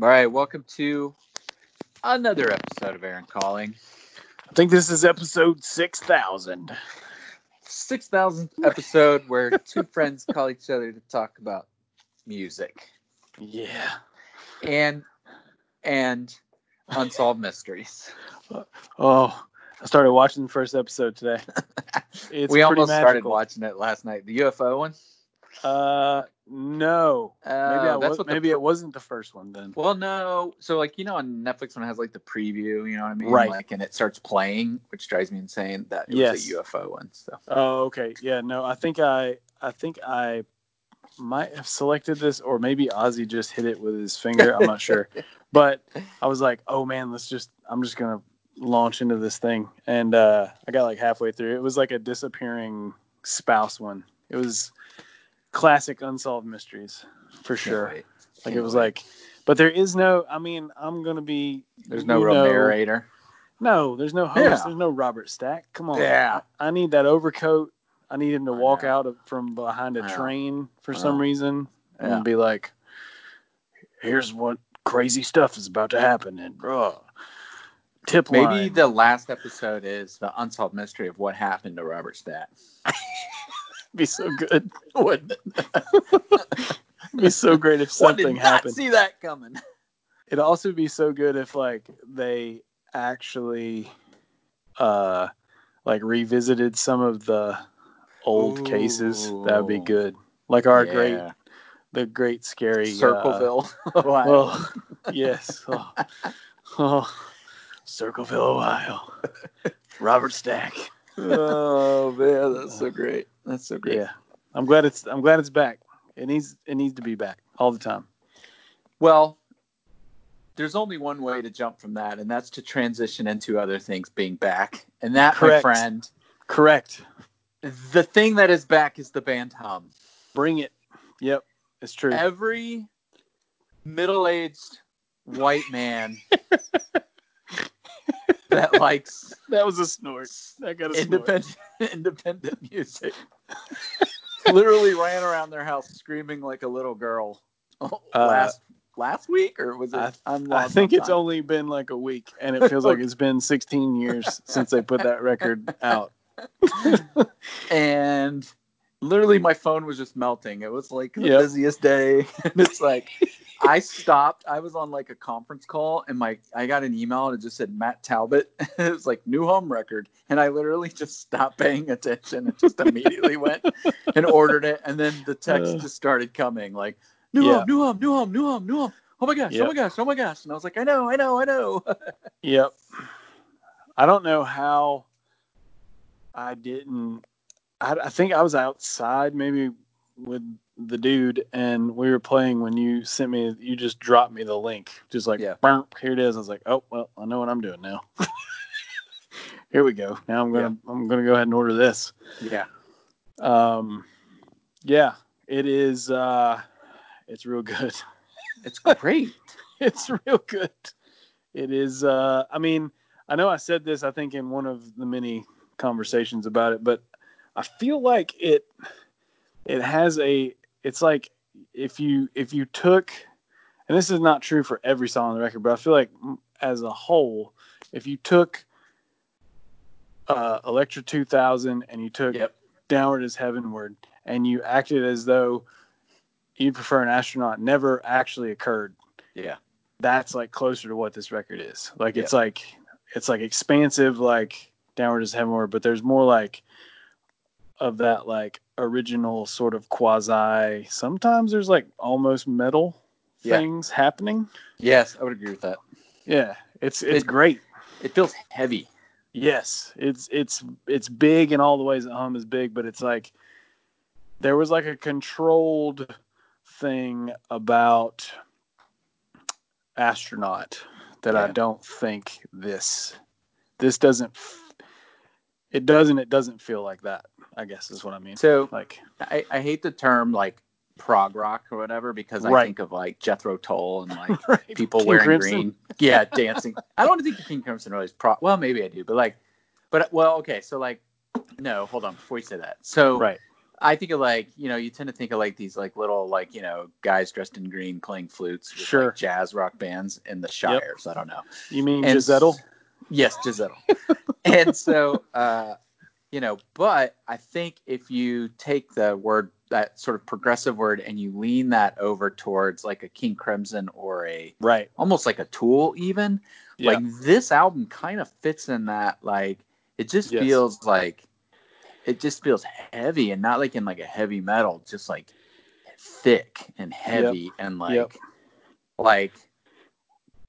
All right, welcome to another episode of Aaron Calling. I think this is episode 6000. 6000th episode where two friends call each other to talk about music Yeah. and and unsolved mysteries. Oh, I started watching the first episode today. It's we almost started watching it last night. The UFO one. Uh, no. Uh, Maybe, I that's was, the maybe it wasn't the first one then. Well, no. So like you know on Netflix when it has like the preview, you know what I mean? Right. Like and it starts playing, which drives me insane. That it Yes. was a UFO one. So Oh, okay. Yeah, no, I think I I think I might have selected this or maybe Ozzy just hit it with his finger. I'm not sure. But I was like, "Oh man, let's just I'm just going to launch into this thing." And uh I got like halfway through. It was like a disappearing spouse one. It was classic unsolved mysteries for sure. wait. Like it was wait. like but there is no I mean, I'm to be there's no real know- narrator. No, there's no host. Yeah. There's no Robert Stack. Come on. Yeah. I, I need that overcoat. I need him to walk out of, from behind a train for some reason Yeah. and be like, "Here's what crazy stuff is about to happen." And uh, tip Maybe line. the last episode is the unsolved mystery of what happened to Robert Stack. be so good. wouldn't it? be so great if One did something not happened. see that coming. It'd also be so good if like they actually, uh, like revisited some of the old cases. That would be good. Like our great, the great scary uh, Circleville. Ohio. Oh, yes. Oh, oh, Circleville, Ohio. Robert Stack. oh man, that's so great. That's so great. Yeah, I'm glad it's. I'm glad it's back. It needs. It needs to be back all the time. Well, there's only one way to jump from that, and that's to transition into other things being back. And that, Correct. my friend, Correct. the thing that is back is the band hum. Bring it. Yep, it's true. Every middle-aged white man that likes that was a snort. I got a snort. independent independent music literally ran around their house screaming like a little girl Uh, last last week or was it I, I think it's time. only been like a week, and it feels like it's been 16 years since they put that record out. and literally my phone was just melting it was like the Yep. busiest day and it's like i stopped i was on like a conference call and my i got an email and it just said matt talbott it was like new hum record and i literally just stopped paying attention and just immediately went and ordered it and then the text Uh. just started coming like new Yeah. hum new hum new hum new hum new hum oh my gosh oh my gosh oh my gosh and i was like i know i know i know Yep. I don't know how I didn't. I, I think I was outside maybe with the dude, and we were playing when you sent me. You just dropped me the link, just like, Yeah. Here it is. I was like, oh well, I know what I'm doing now. here we go. Now I'm gonna I'm gonna go ahead and order this. yeah Um, yeah, it is. Uh, it's real good. it's great it's real good. It is. Uh, I mean, I know I said this. I think in one of the many conversations about it, but I feel like it. It has a. It's like if you if you took, and this is not true for every song on the record, but I feel like as a whole, if you took uh, Electra 2000 and you took Yep. Downward as Heavenward and you acted as though you'd prefer an astronaut never actually occurred yeah that's like closer to what this record is. Like it's like it's like expansive, like downward is heavenward, but there's more like of that like original sort of quasi. Sometimes there's like almost metal Yeah. things happening. yes i would agree with that Yeah, it's it's It- great. it feels heavy Yes, it's it's it's big in all the ways that hum is big, but it's like there was like a controlled thing about astronaut that I don't think this this doesn't it doesn't it doesn't feel like that. I guess is what I mean. so Like I, I hate the term like prog rock or whatever because I Right. think of like Jethro Tull and like right, people King wearing Crimson. green. Yeah, dancing. I don't think the King Crimson really is pro. Well, maybe I do, but like, but well, okay. So like, no, hold on before you say that. So Right. I think of like you know you tend to think of like these like little like you know guys dressed in green playing flutes with Sure. like jazz rock bands in the Shires. I don't know. You mean And- Gizettel? Yes, Giselle. and so, uh, you know, but I think if you take the word, that sort of progressive word, and you lean that over towards like a King Crimson or a Right. almost like a Tool, even Yeah. like this album kind of fits in that. Like it just Yes. feels like it just feels heavy and not like in like a heavy metal, just like thick and heavy and like Yep. like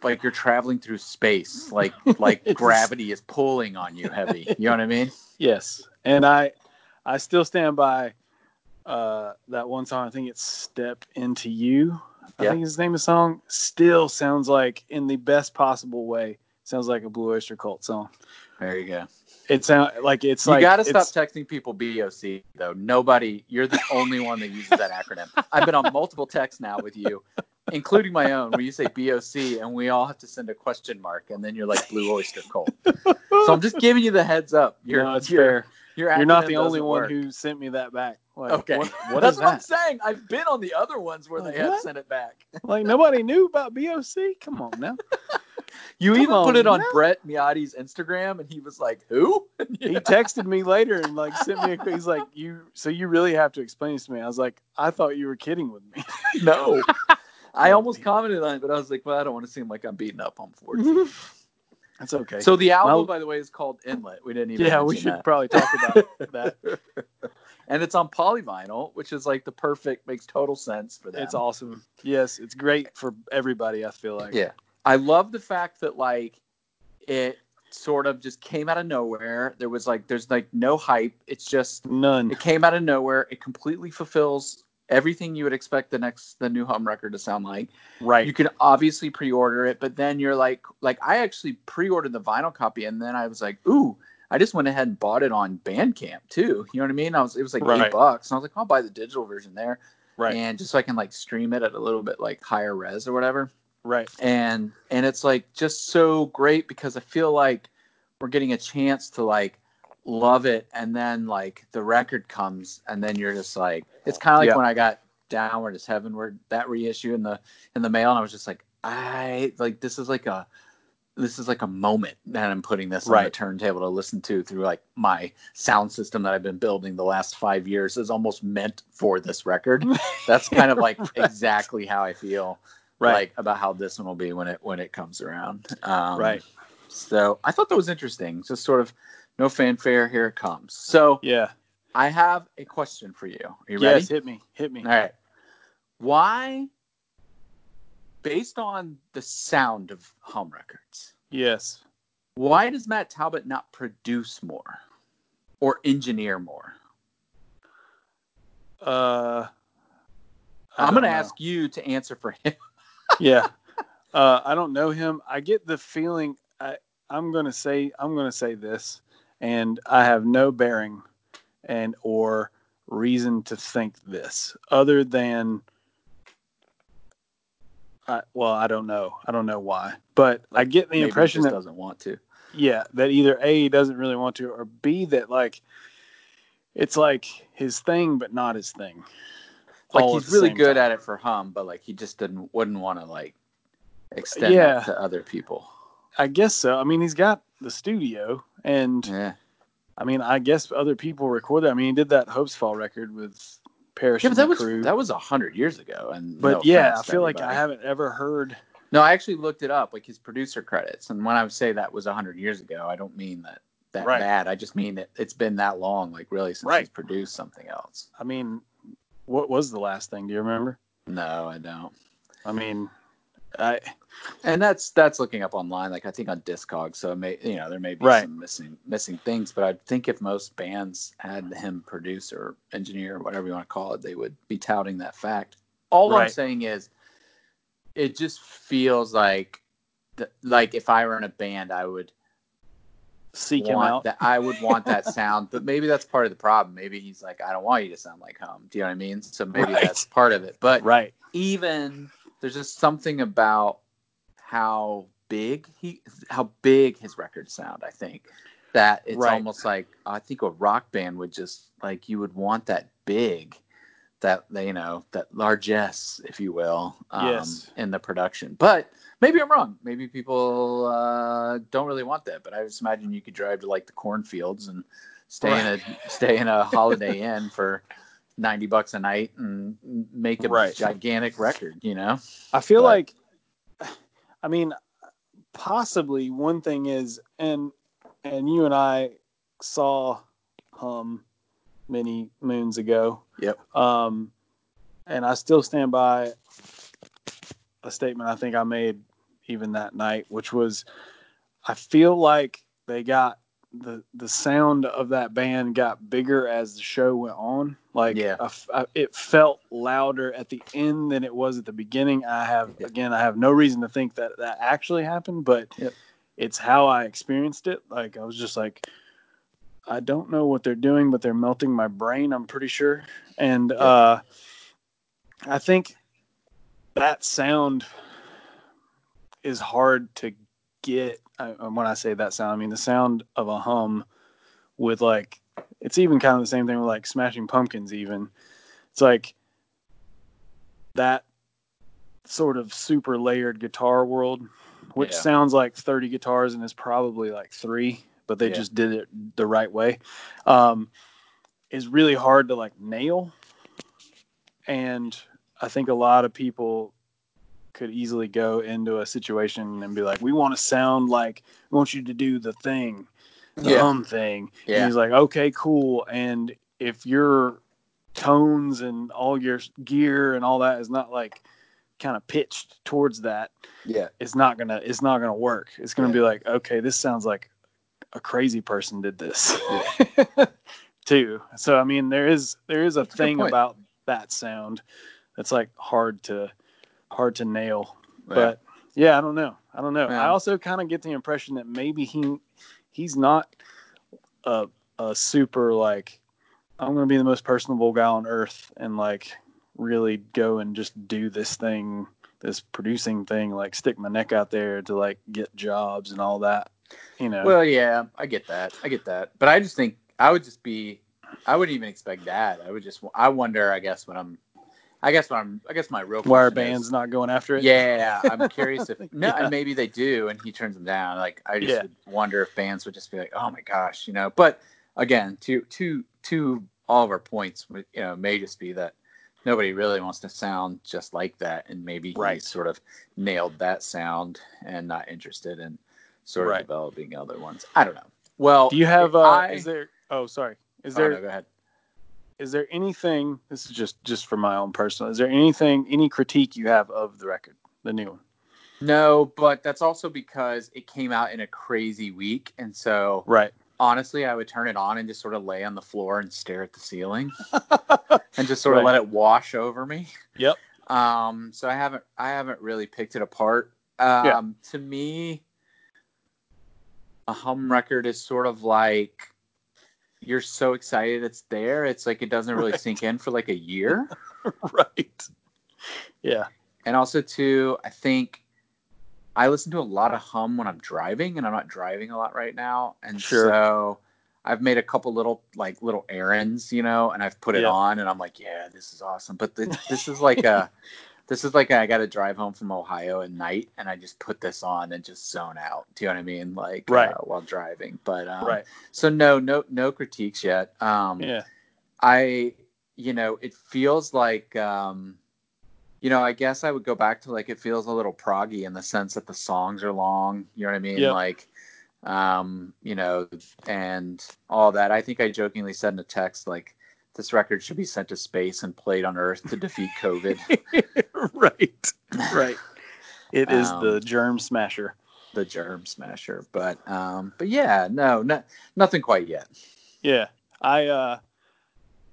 like you're traveling through space like like gravity is pulling on you heavy you know what i mean Yes, and I I still stand by uh, that one song. I think it's "Step Into You." I Yeah. think his name of song still sounds like, in the best possible way, sounds like a Blue Oyster Cult song. there you go It sounds like it's you like gotta stop texting people boc though nobody you're the only one that uses that acronym i've been on multiple texts now with you including my own where you say boc and we all have to send a question mark and then you're like blue oyster cult so i'm just giving you the heads up you're no, it's you're, fair. your You're not the only one work. who sent me that back. Like, okay what, what that's is what i'm that? saying i've been on the other ones where Like, they have what? sent it back Like nobody knew about BOC. Come on now. You Come even put it on now. Brett Miati's Instagram, and he was like, "Who?" He texted me later and like sent me. A, he's like, "You so you really have to explain this to me." I was like, "I thought you were kidding with me." no. I almost commented on it, but I was like, "Well, I don't want to seem like I'm beating up on 14." That's okay. So the album, Well- by the way, is called Inlet. We didn't even yeah, we should that. probably talk about that. and it's on polyvinyl, which is like the perfect makes total sense for that. It's awesome. Yes, it's great for everybody. I feel like. Yeah. I love the fact that like it sort of just came out of nowhere. There was like there's like no hype. It's just None. It came out of nowhere. It completely fulfills everything you would expect the next the new hum record to sound like. Right. You can obviously pre-order it, but then you're like like I actually pre-ordered the vinyl copy and then I was like, "Ooh, I just went ahead and bought it on Bandcamp too." You know what I mean? I was it was like Right. 8 bucks. And I was like, "I'll buy the digital version there." right. And just so I can like stream it at a little bit like higher res or whatever right. and and it's like just so great because I feel like we're getting a chance to like love it and then like the record comes and then you're just like it's kind of like Yeah. when I got Downward is Heavenward that reissue in the in the mail and I was just like I like this is like a this is like a moment that I'm putting this on the turntable to listen to through like my sound system that I've been building the last five years is almost meant for this record. That's kind of like exactly how I feel Right. like about how this one will be when it when it comes around. Um, Right. So I thought that was interesting. Just sort of no fanfare. Here it comes. So yeah. I have a question for you. Are you ready? Yes. Hit me. Hit me. All right. Why, based on the sound of hum records, Yes. why does Matt Talbott not produce more or engineer more? Uh. I I'm going to ask you to answer for him. yeah. Uh, I don't know him. I get the feeling. I, I'm gonna say. I'm gonna say this, and I have no bearing, and or reason to think this, other than. I, well, I don't know. I don't know why, but I get the impression just that doesn't want to. yeah, that either A he doesn't really want to, or B that like it's like his thing, but not his thing. Like all he's really good time. at it for hum, but like he just didn't wouldn't want to like extend Yeah. to other people. I guess so. I mean, he's got the studio, and Yeah. I mean, I guess other people record that. I mean, he did that Hopesfall record with Parrish Yeah, but that was crew. that was a hundred years ago, and but no yeah, I feel like I haven't ever heard. No, I actually looked it up, like his producer credits, and when I say that was a hundred years ago, I don't mean that that Right. bad. I just mean that it's been that long, like really since Right. he's produced something else. I mean, what was the last thing? Do you remember? No, I don't. I mean, I And that's that's looking up online, like I think on Discog. So it may you know there may be Right. some missing missing things, but I think if most bands had him produce or engineer or whatever you want to call it, they would be touting that fact. All I'm saying is, it just feels like, th- like if I were in a band, I would seek him out. that. I would want that sound, but maybe that's part of the problem. Maybe he's like, I don't want you to sound like hum. Do you know what I mean? So maybe Right. that's part of it. But right. even there's just something about how big he how big his records sound i think that it's Right. almost like i think a rock band would just like you would want that big that you know that largesse if you will um, Yes. in the production but maybe i'm wrong maybe people uh, don't really want that but i just imagine you could drive to like the cornfields and stay in a stay in a holiday inn for 90 bucks a night and make a Right. gigantic record you know I feel But- like, I mean, possibly one thing is, and and you and I saw Hum many moons ago. Yep. Um, and I still stand by a statement I think I made even that night, which was, I feel like they got the the sound of that band got bigger as the show went on. Like, Yeah. I I- it felt louder at the end than it was at the beginning. I have again, I have no reason to think that that actually happened, but Yep. it's how I experienced it. Like, I was just like, I don't know what they're doing, but they're melting my brain. I'm pretty sure, and uh, I think that sound is hard to get. I, when I say that sound, I mean the sound of a hum with like it's even kind of the same thing with like Smashing Pumpkins. Even it's like that sort of super layered guitar world, which Yeah. sounds like 30 guitars and is probably like three, but they Yeah. just did it the right way. Um, is really hard to like nail. And I think a lot of people could easily go into a situation and be like, we want to sound like, we want you to do the thing, the Yeah. hum thing. And he's like, okay, cool. And if your tones and all your gear and all that is not like kind of pitched towards that, yeah it's not gonna it's not gonna work. It's gonna Yeah. be like, okay, this sounds like a crazy person did this too. So I mean, there is there is a good thing about that sound that's like hard to hard to nail. But yeah, I don't know. I don't know. Yeah. I also kind of get the impression that maybe he he's not a a super like I'm gonna be the most personable guy on earth and like really go and just do this thing, this producing thing, like stick my neck out there to like get jobs and all that. You know. Well, yeah, I get that. I get that. But I just think I would just be, I wouldn't even expect that. I would just, I wonder, I guess, when I'm, I guess I'm, I guess my real why are question is- bands not going after it? Yeah, I'm curious if, no, Yeah. and maybe they do and he turns them down. Like, I just Yeah. wonder if bands would just be like, oh my gosh, you know. But again, to, to, to all of our points, you know, may just be that nobody really wants to sound just like that. And maybe he sort of nailed that sound and not interested in sort of Right. developing other ones. I don't know. Well, Do you have uh I, is there oh sorry. Is oh, there no, go ahead. Is there anything this is just just for my own personal is there anything any critique you have of the record the new one No, but that's also because it came out in a crazy week. And so right honestly, I would turn it on and just sort of lay on the floor and stare at the ceiling and just sort of Right. let it wash over me. Yep. Um, so I haven't I haven't really picked it apart. Um, Yeah. to me, a hum record is sort of like you're so excited it's there. It's like it doesn't really Right. sink in for like a year. right yeah And also too, I think I listen to a lot of hum when I'm driving, and I'm not driving a lot right now. And Sure. so I've made a couple little like little errands, you know, and I've put it Yeah. on, and I'm like, yeah, this is awesome. But th- this is like a this is like I got to drive home from Ohio at night, and I just put this on and just zone out. Do you know what I mean? Like Right. uh, while driving. But um, right So no, no, no critiques yet. Um, yeah I, you know, it feels like, um, you know, I guess I would go back to like it feels a little proggy in the sense that the songs are long. You know what I mean? Yep. Like, um, you know, and all that. I think I jokingly said in a text like this record should be sent to space and played on Earth to defeat COVID. right right It is Um, the germ smasher the germ smasher. But, um, but yeah, no, no, nothing quite yet. yeah i uh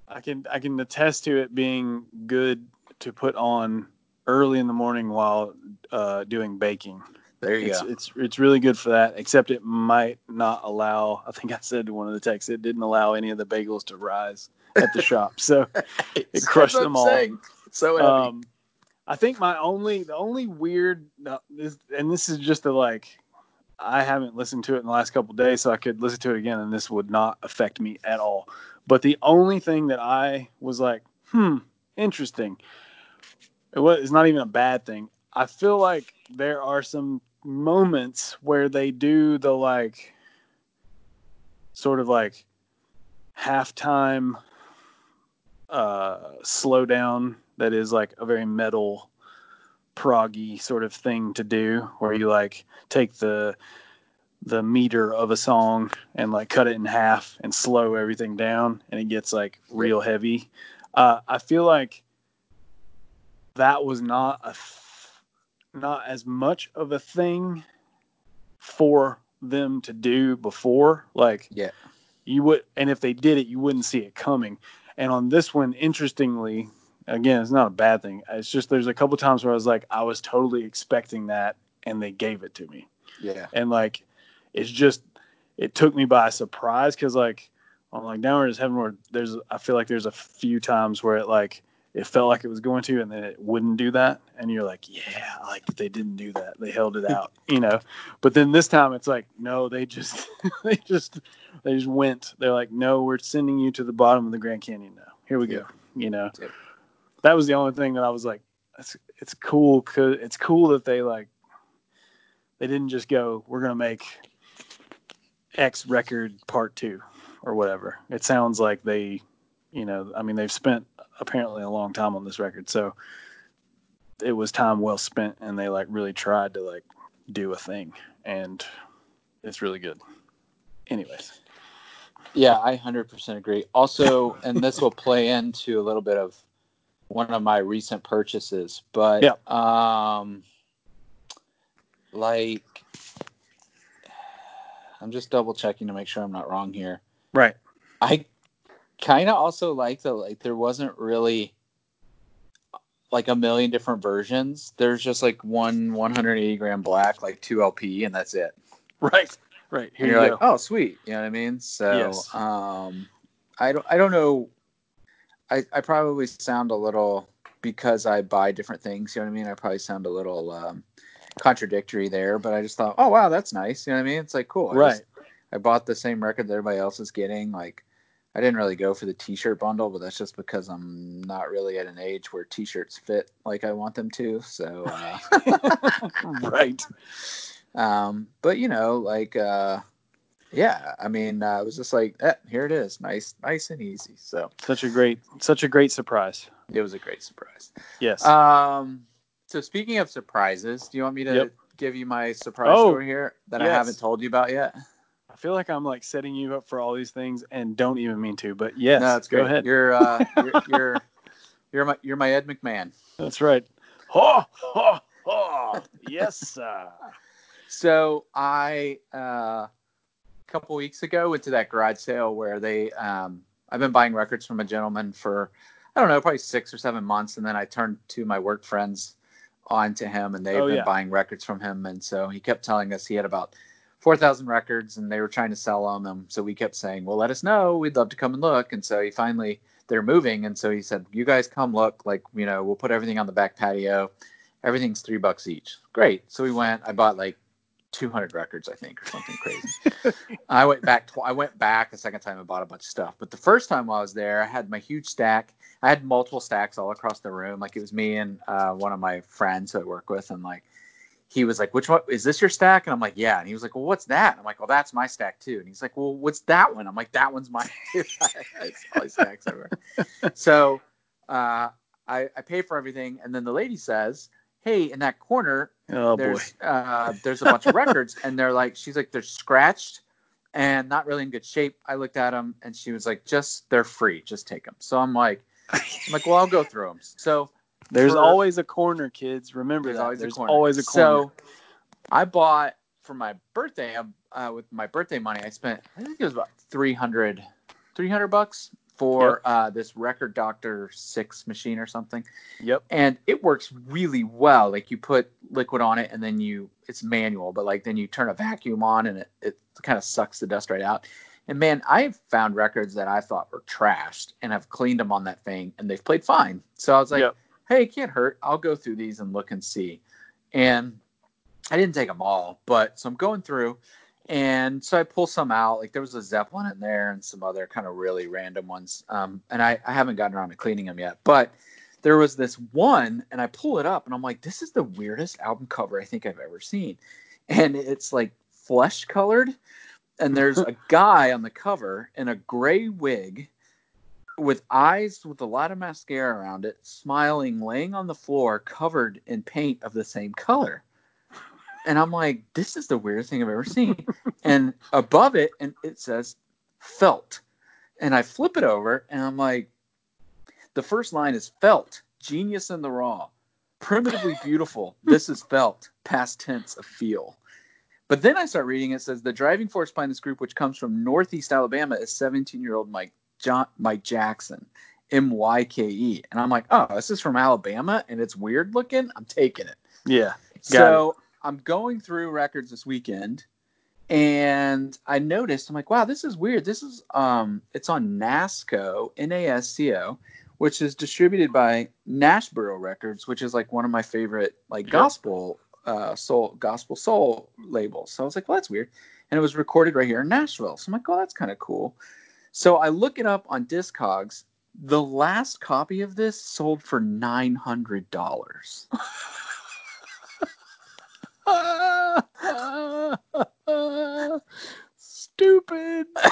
i can i can attest to it being good to put on early in the morning while uh doing baking There you it's, go. it's it's really good for that. Except it might not allow. I think I said to one of the texts, it didn't allow any of the bagels to rise at the shop. So It crushed them all. It's so heavy. um, I think my only the only weird no, this, and this is just a like I haven't listened to it in the last couple of days, so I could listen to it again, and this would not affect me at all. But the only thing that I was like, hmm, interesting. It was it's not even a bad thing. I feel like there are some moments where they do the like sort of like halftime uh slow down that is like a very metal proggy sort of thing to do where you like take the the meter of a song and like cut it in half and slow everything down and it gets like real heavy. Uh, i feel like that was not a th- not as much of a thing for them to do before. Like Yeah. you would and if they did it you wouldn't see it coming and on this one interestingly again it's not a bad thing it's just there's a couple times where i was like i was totally expecting that and they gave it to me Yeah. and like it's just it took me by surprise because like on like downward is heavenward there's i feel like there's a few times where it like it felt like it was going to and then it wouldn't do that. And you're like yeah i like that they didn't do that. They held it out you know? But then this time it's like no they just they just they just went. They're like no we're sending you to the bottom of the grand canyon now. Here we go you know? Yep. that was the only thing that i was like it's, it's cool cause it's cool that they like they didn't just go we're gonna make x record part two or whatever. It sounds like they you know i mean they've spent apparently a long time on this record so it was time well spent and they like really tried to like do a thing and it's really good anyways Yeah, I 100% agree. Also, and this will play into a little bit of one of my recent purchases, but Yeah. um like I'm just double checking to make sure I'm not wrong here. right I kind of also like that like there wasn't really like a million different versions. There's just like one 180 gram black, like two LP, and that's it. right right here and you you're go like, oh, sweet. You know what I mean? So, Yes. um, I don't, I don't know. I, I probably sound a little because I buy different things. You know what I mean? I probably sound a little um, contradictory there, but I just thought, oh wow, that's nice. You know what I mean? It's like cool. I right just- I bought the same record that everybody else is getting. Like, I didn't really go for the T-shirt bundle, but that's just because I'm not really at an age where T-shirts fit like I want them to. So. Uh, right um, but you know, like, uh, yeah, I mean, uh, it was just like, eh, here it is, nice, nice and easy. So such a great such a great surprise it was a great surprise. yes Um, so speaking of surprises, do you want me to Yep. give you my surprise Oh, story here that I haven't told you about yet? I feel like i'm like setting you up for all these things and don't even mean to but yes no, it's go great. ahead You're, uh, you're, you're, you're my, you're my Ed McMahon. that's right ho, ho, ho. yes sir. So I uh, a couple weeks ago went to that garage sale where they um, I've been buying records from a gentleman for I don't know probably six or seven months, and then I turned to my work friends on to him, and they've Oh, been yeah. buying records from him, and so he kept telling us he had about four thousand records, and they were trying to sell on them, so we kept saying, well, let us know, we'd love to come and look, and so he finally they're moving, and so he said, you guys come look, like you know we'll put everything on the back patio, everything's three bucks each, great. So we went, I bought like 200 records, I think, or something crazy. I went back. Tw- I went back a second time and bought a bunch of stuff. But the first time I was there, I had my huge stack. I had multiple stacks all across the room. Like it was me and uh, one of my friends who I work with, and like he was like, "Which one is this your stack?" And I'm like, "Yeah." And he was like, "Well, what's that?" And I'm like, "Well, that's my stack too." And he's like, "Well, what's that one?" I'm like, "That one's mine too." all these stacks everywhere. So uh, I, I pay for everything, and then the lady says, "Hey, in that corner, oh there's uh, there's a bunch of records, and they're like, she's like, they're scratched and not really in good shape. I looked at them, and she was like, just they're free, just take them. So I'm like, I'm like, well, I'll go through them. So There's for- always a corner, kids. Remember there's that. always There's a corner. always a corner. So I bought for my birthday. Uh, with my birthday money, I spent I think it was about 300, 300 bucks for uh, this Record Doctor Six machine or something. yep. and it works really well like you put liquid on it and then you it's manual but like then you turn a vacuum on and it, it kind of sucks the dust right out and man i've found records that i thought were trashed and i've cleaned them on that thing and they've played fine so i was like Yep. Hey it can't hurt i'll go through these and look and see and i didn't take them all but so i'm going through And so I pull some out. Like there was a Zeppelin in there and some other kind of really random ones. Um, and I, I haven't gotten around to cleaning them yet. But there was this one, and I pull it up and I'm like, this is the weirdest album cover I think I've ever seen. And it's like flesh colored. And there's a guy on the cover in a gray wig with eyes with a lot of mascara around it, smiling, laying on the floor, covered in paint of the same color. And I'm like, this is the weirdest thing I've ever seen. and above it, and it says felt. And I flip it over, and I'm like, the first line is felt, genius in the raw, primitively beautiful. This is felt, past tense of feel. But then I start reading. It says the driving force behind this group, which comes from Northeast Alabama, is 17-year-old Myke John Myke Jackson, M Y K E, and I'm like, oh, this is from Alabama, and it's weird looking. I'm taking it. Yeah. So it. I'm going through records this weekend, and I noticed I'm like, wow, this is weird. This is um, it's on NASCO, N A S C O, which is distributed by Nashboro Records, which is like one of my favorite like gospel uh soul gospel soul labels. So I was like, well, that's weird. And it was recorded right here in Nashville. So I'm like, oh, that's kind of cool. So I look it up on Discogs. The last copy of this sold for nine hundred dollars. Stupid. I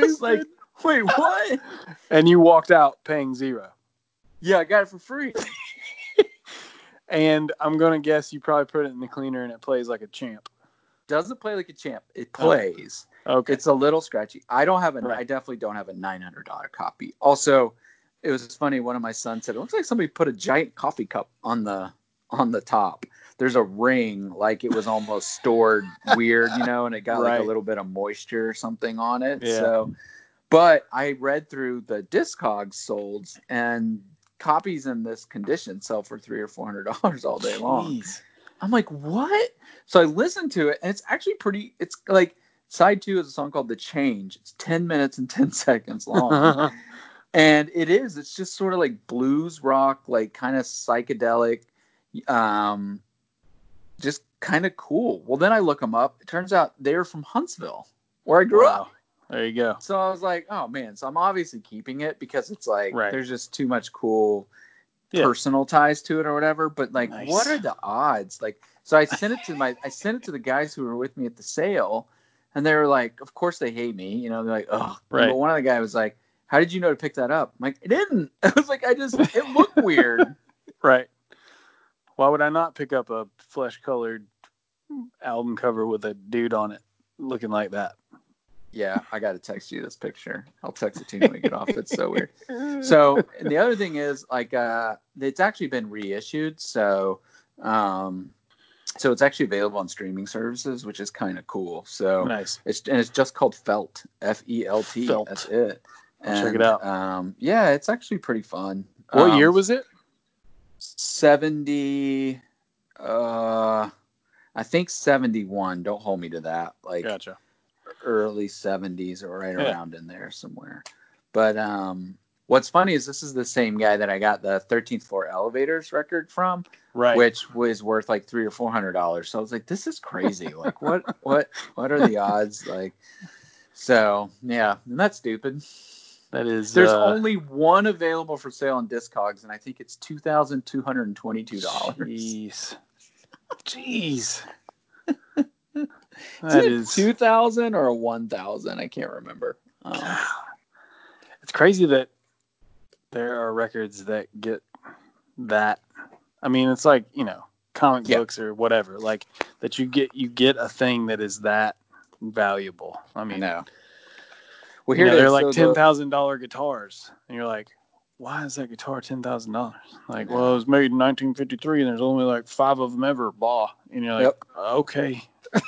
was like, wait, what? And you walked out paying zero. Yeah, I got it for free. and I'm gonna guess you probably put it in the cleaner and it plays like a champ. Doesn't play like a champ. It oh, plays. Okay. It's a little scratchy. I don't have a. Right. I definitely don't have a nine hundred dollar copy. Also, it was funny. One of my sons said, "It looks like somebody put a giant coffee cup on the on the top." There's a ring, like it was almost stored weird, you know, and it got Right. like a little bit of moisture or something on it. Yeah. So, but I read through the Discogs solds, and copies in this condition sell for three or four hundred dollars all day long. Jeez. I'm like, what? So I listened to it, and it's actually pretty. It's like side two is a song called "The Change." It's ten minutes and ten seconds long, and it is. It's just sort of like blues rock, like kind of psychedelic, um, just kind of cool. Well, then I look them up. It turns out they're from Huntsville, where I grew Wow. up. There you go. So I was like, oh man. So I'm obviously keeping it because it's like Right. there's just too much cool Yeah. personal ties to it or whatever. But like, Nice. what are the odds? Like, so I sent it to my I sent it to the guys who were with me at the sale, and they were like, of course they hate me. You know, they're like, oh. Right. But one of the guys was like, how did you know to pick that up? I'm like, it didn't. I was like, I just it looked weird. Right. Why would I not pick up a flesh colored album cover with a dude on it looking like that? Yeah, I got to text you this picture. I'll text it to you when we get off. It's so weird. so and the other thing is like uh it's actually been reissued so um so it's actually available on streaming services which is kind of cool so nice. it's and it's just called felt f-e-l-t Felt. that's it I'll check it out. um yeah it's actually pretty fun What Um, year was it? 70 uh i think 71 don't hold me to that like Gotcha. Early 70s or right Yeah. around in there somewhere. But um, what's funny is this is the same guy that I got the 13th floor elevators record from, Right. which was worth like three or four hundred dollars. So I was like, this is crazy. like, what, what, what are the odds? Like, so yeah, and that's stupid. that is. There's uh, only one available for sale on Discogs, and I think it's two thousand two hundred and twenty-two dollars. Jeez. Jeez. Is That it is. two thousand or one thousand? I can't remember. Um, It's crazy that there are records that get that. I mean, it's like you know, comic Yeah. books or whatever. Like that you get you get a thing that is that valuable. I mean, know. Well, you here know, they're is. like So ten thousand dollar guitars, and you're like, why is that guitar ten thousand dollars? Like, well, it was made in 1953, and there's only like five of them ever. Blah, and you're like, Yep. okay,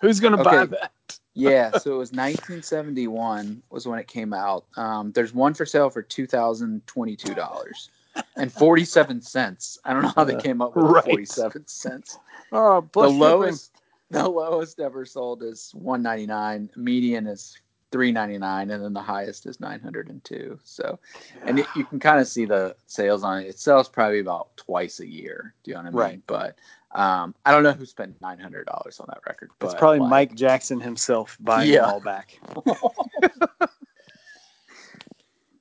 who's gonna buy that? yeah, so it was 1971 was when it came out. Um, there's one for sale for two thousand twenty-two dollars and forty-seven cents. I don't know how they Uh, came up with right. forty-seven cents. Oh, The lowest, the lowest ever sold is 199. Median is three ninety nine, and then the highest is nine hundred and two. So, and it, you can kind of see the sales on it. It sells probably about twice a year. Do you know what I mean? Right. But um, I don't know who spent nine hundred dollars on that record. It's probably like, Myke Jackson himself buying Yeah. them all back.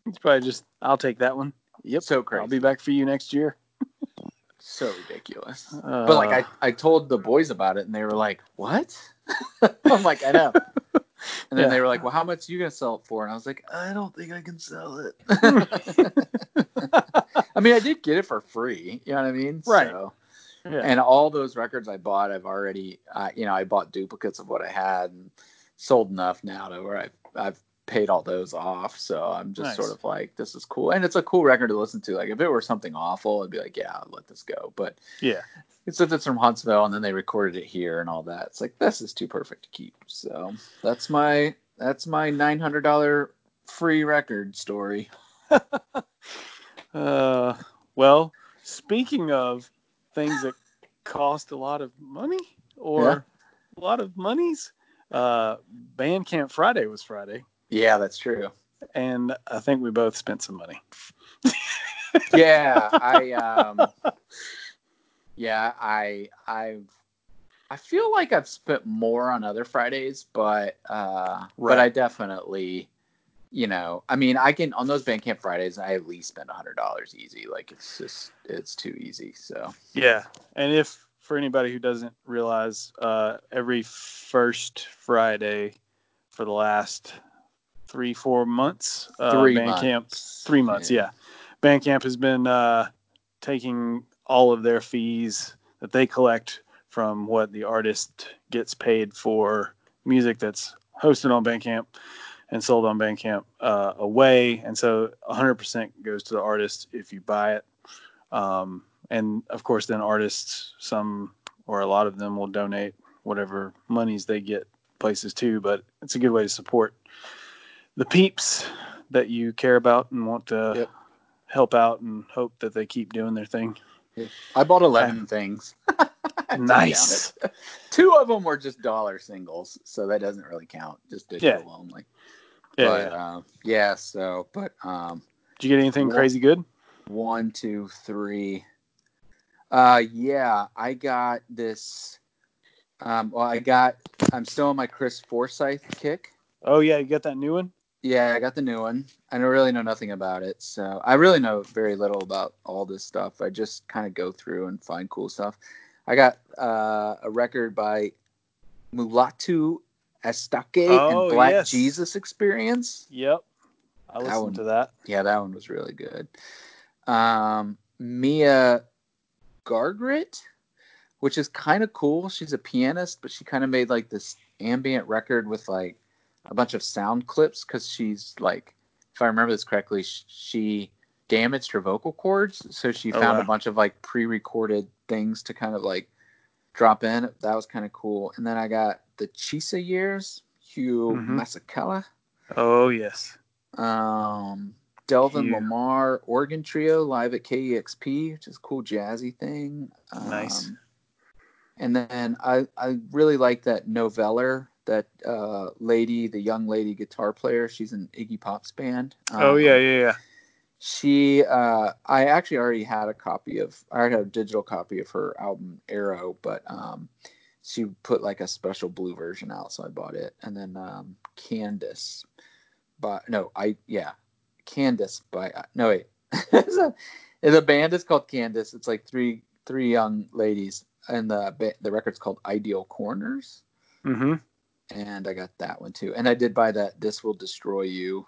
It's probably just, I'll take that one. Yep. So crazy. I'll be back for you next year. so ridiculous. Uh, But like I, I told the boys about it and they were like, What? I'm like, I know. And then Yeah. they were like, Well, how much are you gonna sell it for? And I was like, I don't think I can sell it. I mean, I did get it for free, you know what I mean? Right. So, yeah. and all those records I bought, I've already uh, you know, I bought duplicates of what I had and sold enough now to where I've I've paid all those off. So I'm just Nice. sort of like, this is cool. And it's a cool record to listen to. Like if it were something awful, I'd be like, Yeah, I'll let this go. But yeah. it's since it's from Huntsville and then they recorded it here and all that. It's like this is too perfect to keep. So that's my that's my nine hundred dollar free record story. Uh, well, speaking of things that cost a lot of money or Yeah. a lot of monies, uh, Bandcamp Friday was Friday, Yeah, that's true. and I think we both spent some money. Yeah, I um yeah, I I've I feel like I've spent more on other Fridays, but uh Right. but I definitely you know, I mean, I can on those Bandcamp Fridays, I at least spend a hundred dollars easy. Like it's just it's too easy. So Yeah, and if for anybody who doesn't realize, uh, every first Friday for the last three four months, uh, three Bandcamp. months. three months yeah. bandcamp has been uh, taking all of their fees that they collect from what the artist gets paid for music that's hosted on bandcamp and sold on bandcamp uh, away. And so 100% goes to the artist if you buy it. Um, and of course then artists some or a lot of them will donate whatever monies they get places too but it's a good way to support the peeps that you care about and want to Yep. help out and hope that they keep doing their thing. I bought 11 things. Nice. Two of them were just dollar singles, so that doesn't really count. Just digital Yeah. only. Yeah. but yeah. um, yeah, so but um, Did you get anything Well- crazy good? one, two, three. Uh, yeah, I got this. Um, well, I got. I'm still on my Chris Forsyth kick. Oh yeah, you got that new one. Yeah, I got the new one. I don't really know nothing about it, so I really know very little about all this stuff. I just kind of go through and find cool stuff. I got uh, a record by Mulatu Astatke Oh, and Black yes. Jesus Experience. Yep, I listened one. to that. Yeah, that one was really good. Um, Mia Gargret, which is kind of cool. She's a pianist, but she kind of made like this ambient record with like a bunch of sound clips because she's like, if I remember this correctly, she damaged her vocal cords, so she Oh, found wow. a bunch of like pre-recorded things to kind of like drop in. That was kind of cool. And then I got the Chisa years, Hugh Mhm. Masekela Oh yes. um Delvon. Lamarr organ trio live at KEXP, which is a cool jazzy thing. Um, Nice. And then I I really like that Noveller, that uh, lady, the young lady guitar player. She's in Iggy Pop's band. oh Um, yeah, yeah, yeah. She, uh, I actually already had a copy of, I already had a digital copy of her album Arrow, but um, she put like a special blue version out, so I bought it. And then um, Candace, but no, I yeah, Candace by no wait, It's a- the band is called Candace. It's like three three young ladies, and the the record's called Ideal Corners. Mm-hmm. And I got that one too. And I did buy that This Will Destroy You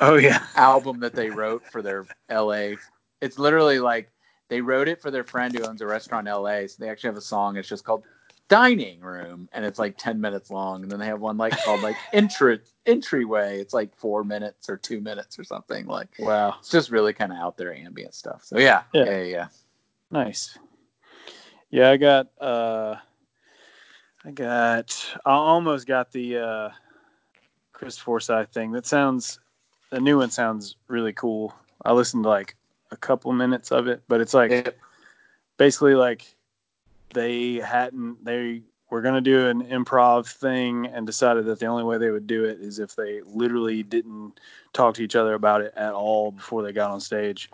Oh yeah. album that they wrote for their LA. It's literally like they wrote it for their friend who owns a restaurant in LA. So they actually have a song. It's just called Dining Room, and it's like ten minutes long. And then they have one like called like Entry Entryway. It's like four minutes or two minutes or something. Like Wow. it's just really kind of out there ambient stuff. So yeah, Yeah. yeah, yeah. yeah. Nice. Yeah, I got uh I got I almost got the uh Chris Forsyth thing. That sounds the new one sounds really cool. I listened to like a couple minutes of it, but it's like Yep. basically like they hadn't they we're gonna do an improv thing, and decided that the only way they would do it is if they literally didn't talk to each other about it at all before they got on stage,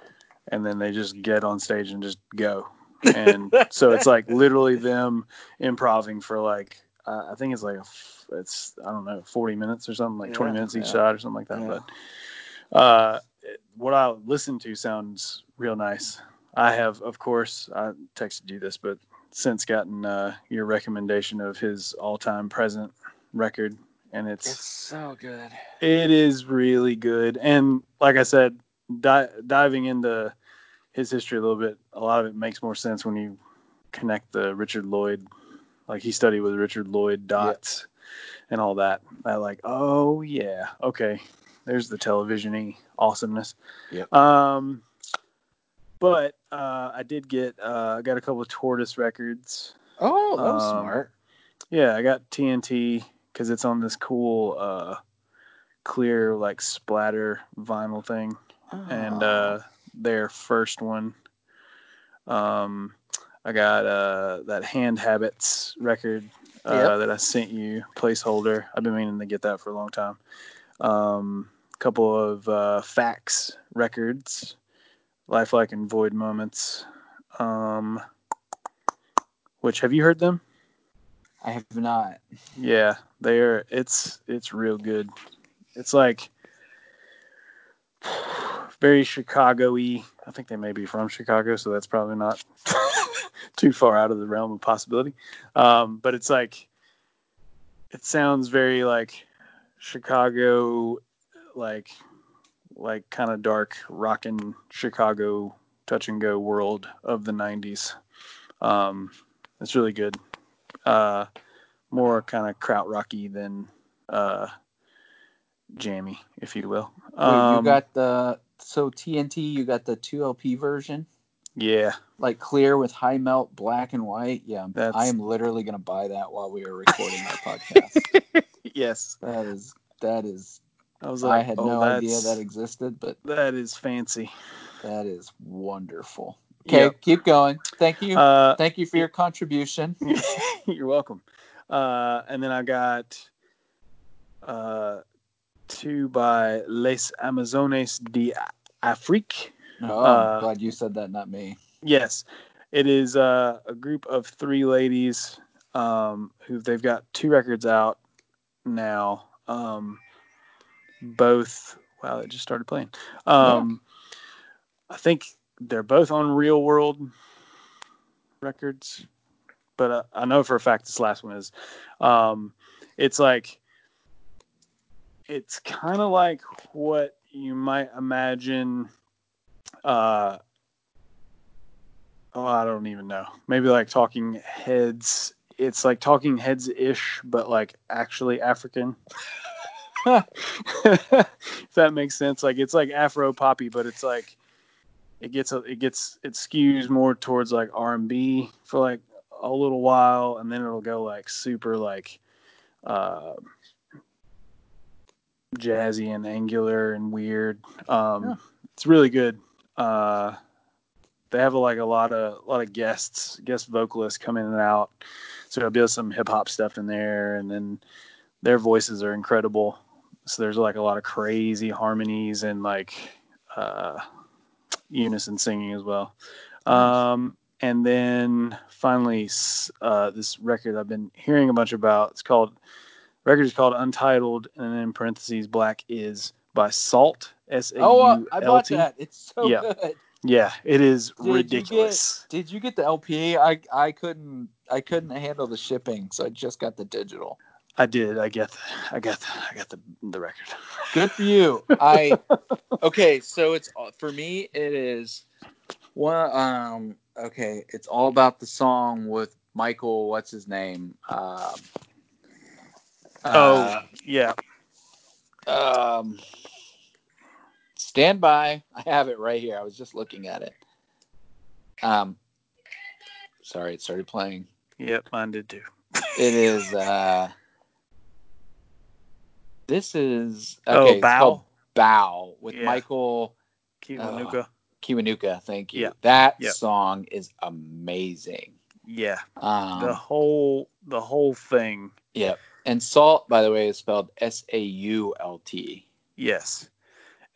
and then they just get on stage and just go. And so it's like literally them improving for like uh, I think it's like a f- it's I don't know forty minutes or something like twenty minutes each yeah. side or something like that. Yeah. But uh, what I listen to sounds real nice. I have, of course, I texted you this, but since gotten uh, your recommendation of his all-time present record, and it's It's so good. it is really good. And like I said, di- diving into his history a little bit, a lot of it makes more sense when you connect the Richard Lloyd, like he studied with Richard Lloyd dots and all that. I like, oh yeah, okay, there's the television-y awesomeness. Yeah. Um, but uh, I did get, uh, I got a couple of Tortoise records. Oh, that was Um, smart. Yeah, I got TNT because it's on this cool, uh, clear like splatter vinyl thing, and Oh. uh, their first one. Um, I got uh, that Hand Habits record uh, Yep. that I sent you, placeholder. I've been meaning to get that for a long time. Um, a couple of uh, Facs records, Lifelike and Void Moments. Um, which have you heard them? I have not. Yeah, they're it's it's real good. It's like very Chicago-y. I think they may be from Chicago, so that's probably not too far out of the realm of possibility. Um, but it's like it sounds very like Chicago, like like kind of dark rockin' Chicago touch and go world of the '90s. Um, it's really good. Uh, more kind of krautrocky than uh, jammy, if you will. Wait, you Um, got the so TNT. You got the two LP version, yeah, like clear with high melt, black and white. Yeah, That's- I am literally gonna buy that while we are recording our podcast. yes. That is that is. I was like, I had oh, no idea that existed, but that is fancy. that is wonderful. Okay, Yep. keep going. Thank you. Uh, Thank you for your contribution. You're welcome. Uh, and then I got uh, two by Les Amazones de Afrique. Oh, Uh, I'm glad you said that, not me. Yes, it is uh, a group of three ladies um, who they've got two records out now. Um, both, wow, it just started playing. Um, I think they're both on Real World Records, but uh, I know for a fact this last one is. Um, it's like, it's kind of like what you might imagine. Uh, oh, I don't even know. Maybe like Talking Heads. It's like Talking Heads ish, but like actually African. if that makes sense. Like it's like Afro poppy, but it's like it gets a, it gets it skews more towards like R and B for like a little while, and then it'll go like super like uh, jazzy and angular and weird. Um, Yeah. It's really good. Uh, they have a, like a lot of a lot of guests, guest vocalists come in and out. So there'll be some hip hop stuff in there, and then their voices are incredible. So there's like a lot of crazy harmonies and like uh, unison singing as well. Um, and then finally, uh, this record I've been hearing a bunch about. It's called record is called Untitled, and then in parentheses, Black is by Sault. S A Oh, uh, U I L bought T. that. It's so Yeah. good. Yeah, it is you get- ridiculous. Did you get the LP? I I couldn't I couldn't handle the shipping, so I just got the digital. I did. I get. I got. the, I got the the record. Good for you. I okay. So it's for me. It is one. Um. Okay. It's all about the song with Michael. What's his name? Um. Oh yeah. uh, Um. Stand by. I have it right here. I was just looking at it. Um. Sorry, it started playing. Yep, mine did too. It is. uh This is Oh, okay. it's Bow? Bow with Yeah. Michael. Kiwanuka. Kiwanuka, thank you. Yeah. That Yep. song is amazing. Yeah, Um, the whole the whole thing. Yep. And Sault, by the way, is spelled S A U L T. Yes,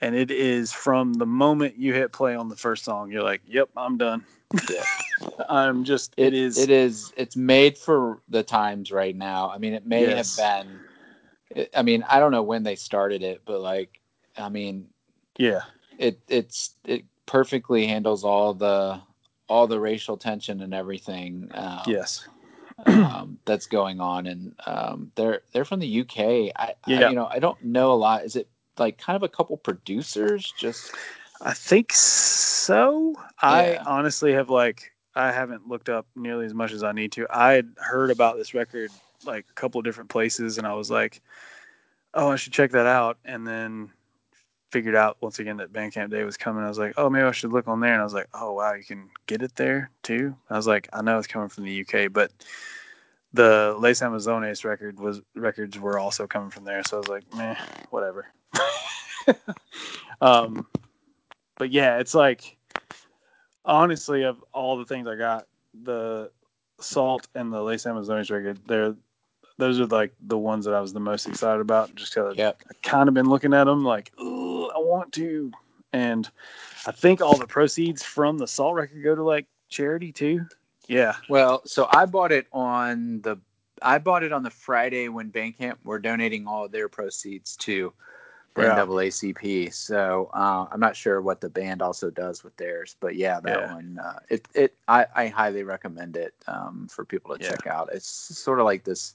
and it is from the moment you hit play on the first song, you're like, "Yep, I'm done." Yeah. I'm just. it is. It is. It's made for the times right now. I mean, it may Yes. have been. I mean, I don't know when they started it, but like, I mean, Yeah. it it's it perfectly handles all the all the racial tension and everything. Um, Yes. Um, that's going on, and um, they're they're from the UK. I, I Yeah. you know I don't know a lot. Is it like kind of a couple producers just? I think so. I honestly have like I haven't looked up nearly as much as I need to. I had heard about this record like a couple of different places, and I was like, "Oh, I should check that out." And then figured out once again that Bandcamp Day was coming. I was like, "Oh, maybe I should look on there." And I was like, "Oh, wow, you can get it there too." I was like, "I know it's coming from the UK, but." The Les Amazones record was records were also coming from there, so I was like, meh, whatever. um, but yeah, it's like honestly of all the things I got, the Sault and the Les Amazones record, they're those are like the ones that I was the most excited about. Just because Yep. I kind of been looking at them like, "Ooh, I want to, and I think all the proceeds from the Sault record go to like charity too. Yeah, Well, so I bought it on the I bought it on the Friday when Bandcamp were donating all their proceeds to the Yeah. NAACP. So uh, I'm not sure what the band also does with theirs, but yeah, that Yeah. one uh, it it I, I highly recommend it um, for people to Yeah. check out. It's sort of like this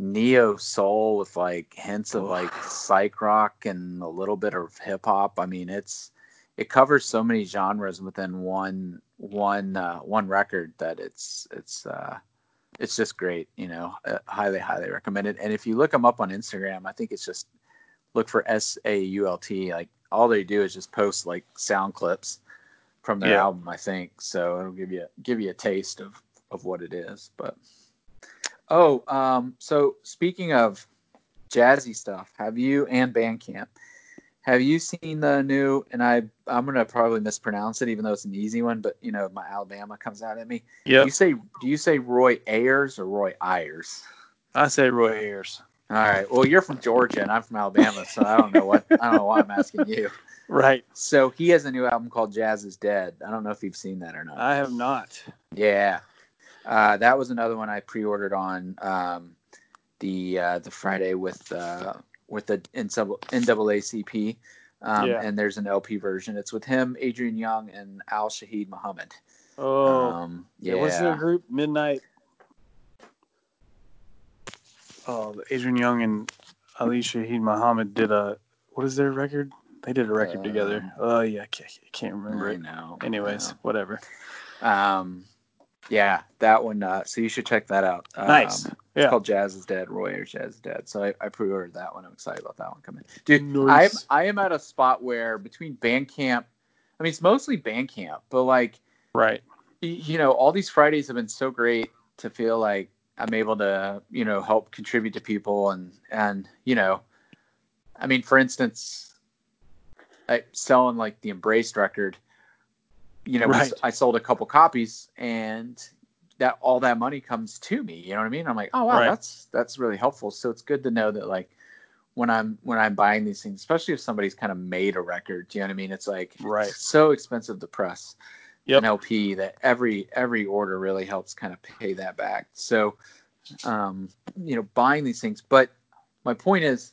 neo soul with like hints of like psych rock and a little bit of hip hop. I mean, it's it covers so many genres within one one uh, one record that it's it's uh, it's just great. You know, uh, highly highly recommend it. And if you look them up on Instagram, I think it's just look for S A U L T. Like all they do is just post like sound clips from their Yeah. album. I think so. It'll give you give you a taste of of what it is. But oh, um, so speaking of jazzy stuff, have you and Bandcamp? Have you seen the new? And I I'm gonna probably mispronounce it, even though it's an easy one. But you know, my Alabama comes out at me. Yeah. you say do you say Roy Ayers or Roy Ayers? I say Roy Ayers. All right. Well, you're from Georgia and I'm from Alabama, so I don't know what I don't know why I'm asking you. Right. So he has a new album called Jazz is Dead. I don't know if you've seen that or not. I have not. Yeah, uh, that was another one I pre-ordered on um, the uh, the Friday with uh, with the NAACP. Um, Yeah. And there's an LP version. It's with him, Adrian Younge, and Al Shaheed Muhammad. Oh, um, yeah. What's their group? Midnight. Oh, Adrian Younge and Ali Shaheed Muhammad did a. What is their record? They did a record together. Um, Oh yeah, I can't, I can't remember I it. now. Anyways, whatever. Um, yeah, that one. Uh, so you should check that out. Um, Nice. It's Yeah. called Jazz is Dead. Roy or Jazz is Dead. So I, I pre-ordered that one. I'm excited about that one coming. Dude, Nice. I'm I am at a spot where between Bandcamp, I mean it's mostly Bandcamp, but like Right. you know all these Fridays have been so great to feel like I'm able to you know help contribute to people and and you know, I mean for instance, I selling like the Embraced record you know, Right. I sold a couple copies and that all that money comes to me. You know what I mean? I'm like, oh wow, Right. that's that's really helpful. So it's good to know that like when I'm when I'm buying these things, especially if somebody's kind of made a record, do you know what I mean? It's like Right. it's so expensive to press Yep. an LP that every every order really helps kind of pay that back. So um, you know, buying these things. But my point is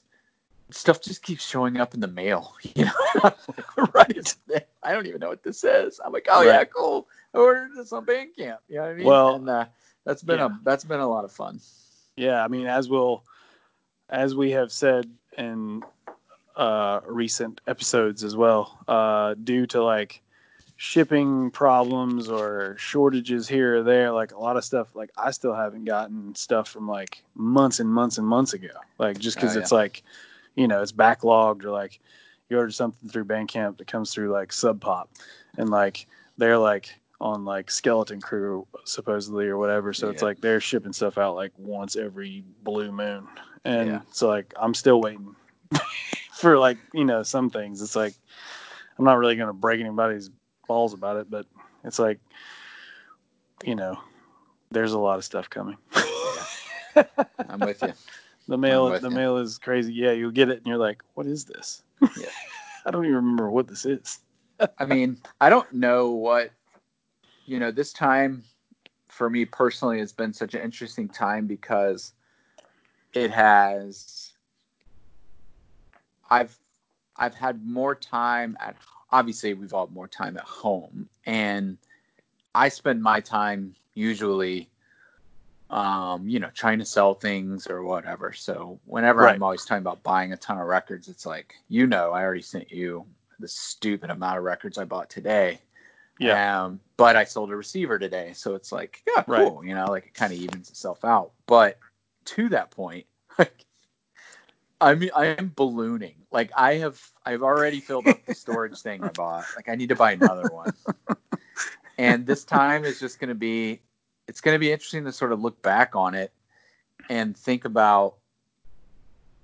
stuff just keeps showing up in the mail. You know, I'm like, right? I don't even know what this is. I'm like, oh yeah, cool. I ordered this on Bandcamp. You know what I mean? Well, and uh, that's been yeah. a that's been a lot of fun. Yeah, I mean, as we'll, as we have said in uh, recent episodes as well, uh, due to like shipping problems or shortages here or there, like a lot of stuff, like I still haven't gotten stuff from like months and months and months ago, like just because Oh, it's like, you know, it's backlogged or like you order something through Bandcamp that comes through like Sub Pop, and like they're like on like Skeleton Crew supposedly or whatever. So it's like they're shipping stuff out like once every blue moon, and Yeah. so like I'm still waiting for like you know some things. It's like I'm not really gonna break anybody's balls about it, but it's like you know there's a lot of stuff coming. I'm with you. The mail, the you. mail is crazy. Yeah, you'll get it, and you're like, "What is this?" Yeah. I don't even remember what this is. I mean, I don't know what you know. This time, for me personally, has been such an interesting time because it has. I've I've had more time at. Obviously, we've all had more time at home, and I spend my time usually, um, you know, trying to sell things or whatever. So whenever Right. I'm always talking about buying a ton of records, it's like, you know, I already sent you the stupid amount of records I bought today. Yeah, Um, but I sold a receiver today, so it's like, yeah, Right. cool. You know, like it kind of evens itself out. But to that point, like, I mean, I am ballooning. Like I have, I've already filled up the storage thing I bought. Like I need to buy another one. and this time is just going to be, it's going to be interesting to sort of look back on it and think about,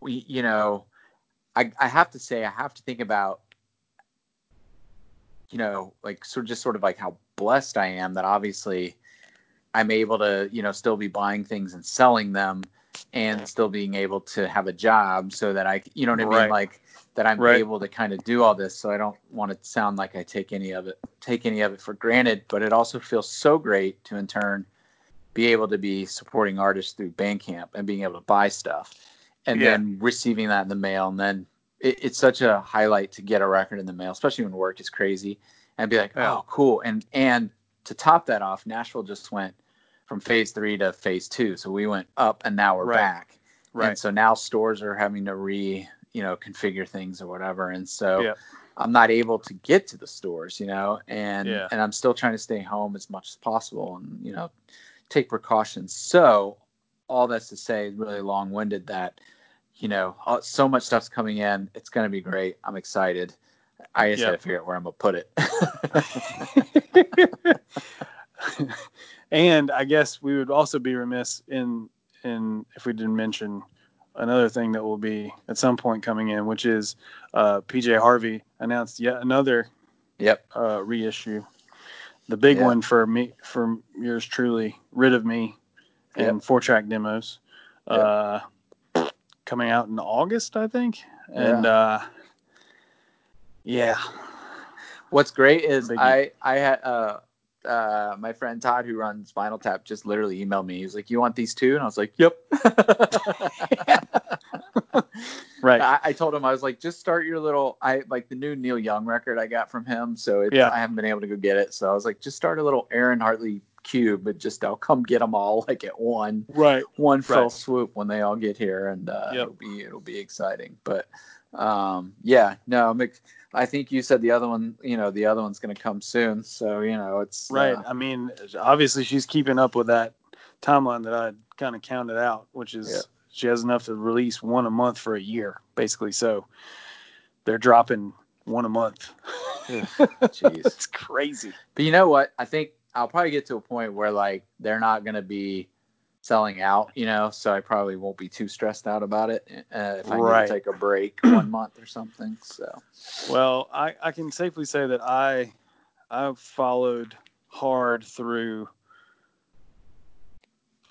we, you know, I, I have to say, I have to think about you know, like sort of just sort of like how blessed I am that obviously I'm able to, you know, still be buying things and selling them and still being able to have a job so that I, you know what I mean? Like that I'm Right. able to kind of do all this. So I don't want to sound like I take any of it, take any of it for granted, but it also feels so great to in turn be able to be supporting artists through Bandcamp and being able to buy stuff and Yeah. then receiving that in the mail and then it, it's such a highlight to get a record in the mail, especially when work is crazy, and be like, oh, cool. And and to top that off, Nashville just went from phase three to phase two, so we went up and now we're Right. back. right. And so now stores are having to re, you know, configure things or whatever, and so Yeah. I'm not able to get to the stores, you know, and Yeah. and I'm still trying to stay home as much as possible, and you know, take precautions. So all that's to say, really long-winded that you know, so much stuff's coming in. It's going to be great. I'm excited. I just Yeah. got to figure out where I'm going to put it. and I guess we would also be remiss in in if we didn't mention another thing that will be at some point coming in, which is uh, PJ Harvey announced yet another yep. uh, reissue, the big Yeah. one for me for yours truly, rid of me, and Yep. four track demos, Yep. uh, coming out in August, I think, and uh, yeah, What's great is Biggie. I I had uh uh my friend Todd who runs Vinyl Tap just literally emailed me. He's like, "You want these too?" And I was like, "Yep." right, I, I told him I was like, just start your little. I like the new Neil Young record I got from him, so it's, Yeah. I haven't been able to go get it. So I was like, just start a little Aaron Hartley cube, but just I'll come get them all like at one right, one fell Right. swoop when they all get here, and uh, Yep. it'll be it'll be exciting. But um, yeah, no, I'm I think you said the other one. You know, the other one's going to come soon, so you know it's right. uh, I mean, obviously she's keeping up with that timeline that I kind of counted out, which is Yeah. She has enough to release one a month for a year, basically. So they're dropping one a month. jeez. it's crazy. But you know what? I think I'll probably get to a point where like they're not going to be selling out, you know, so I probably won't be too stressed out about it uh, if I Right. need to take a break one month or something. So Well, I, I can safely say that I I followed hard through.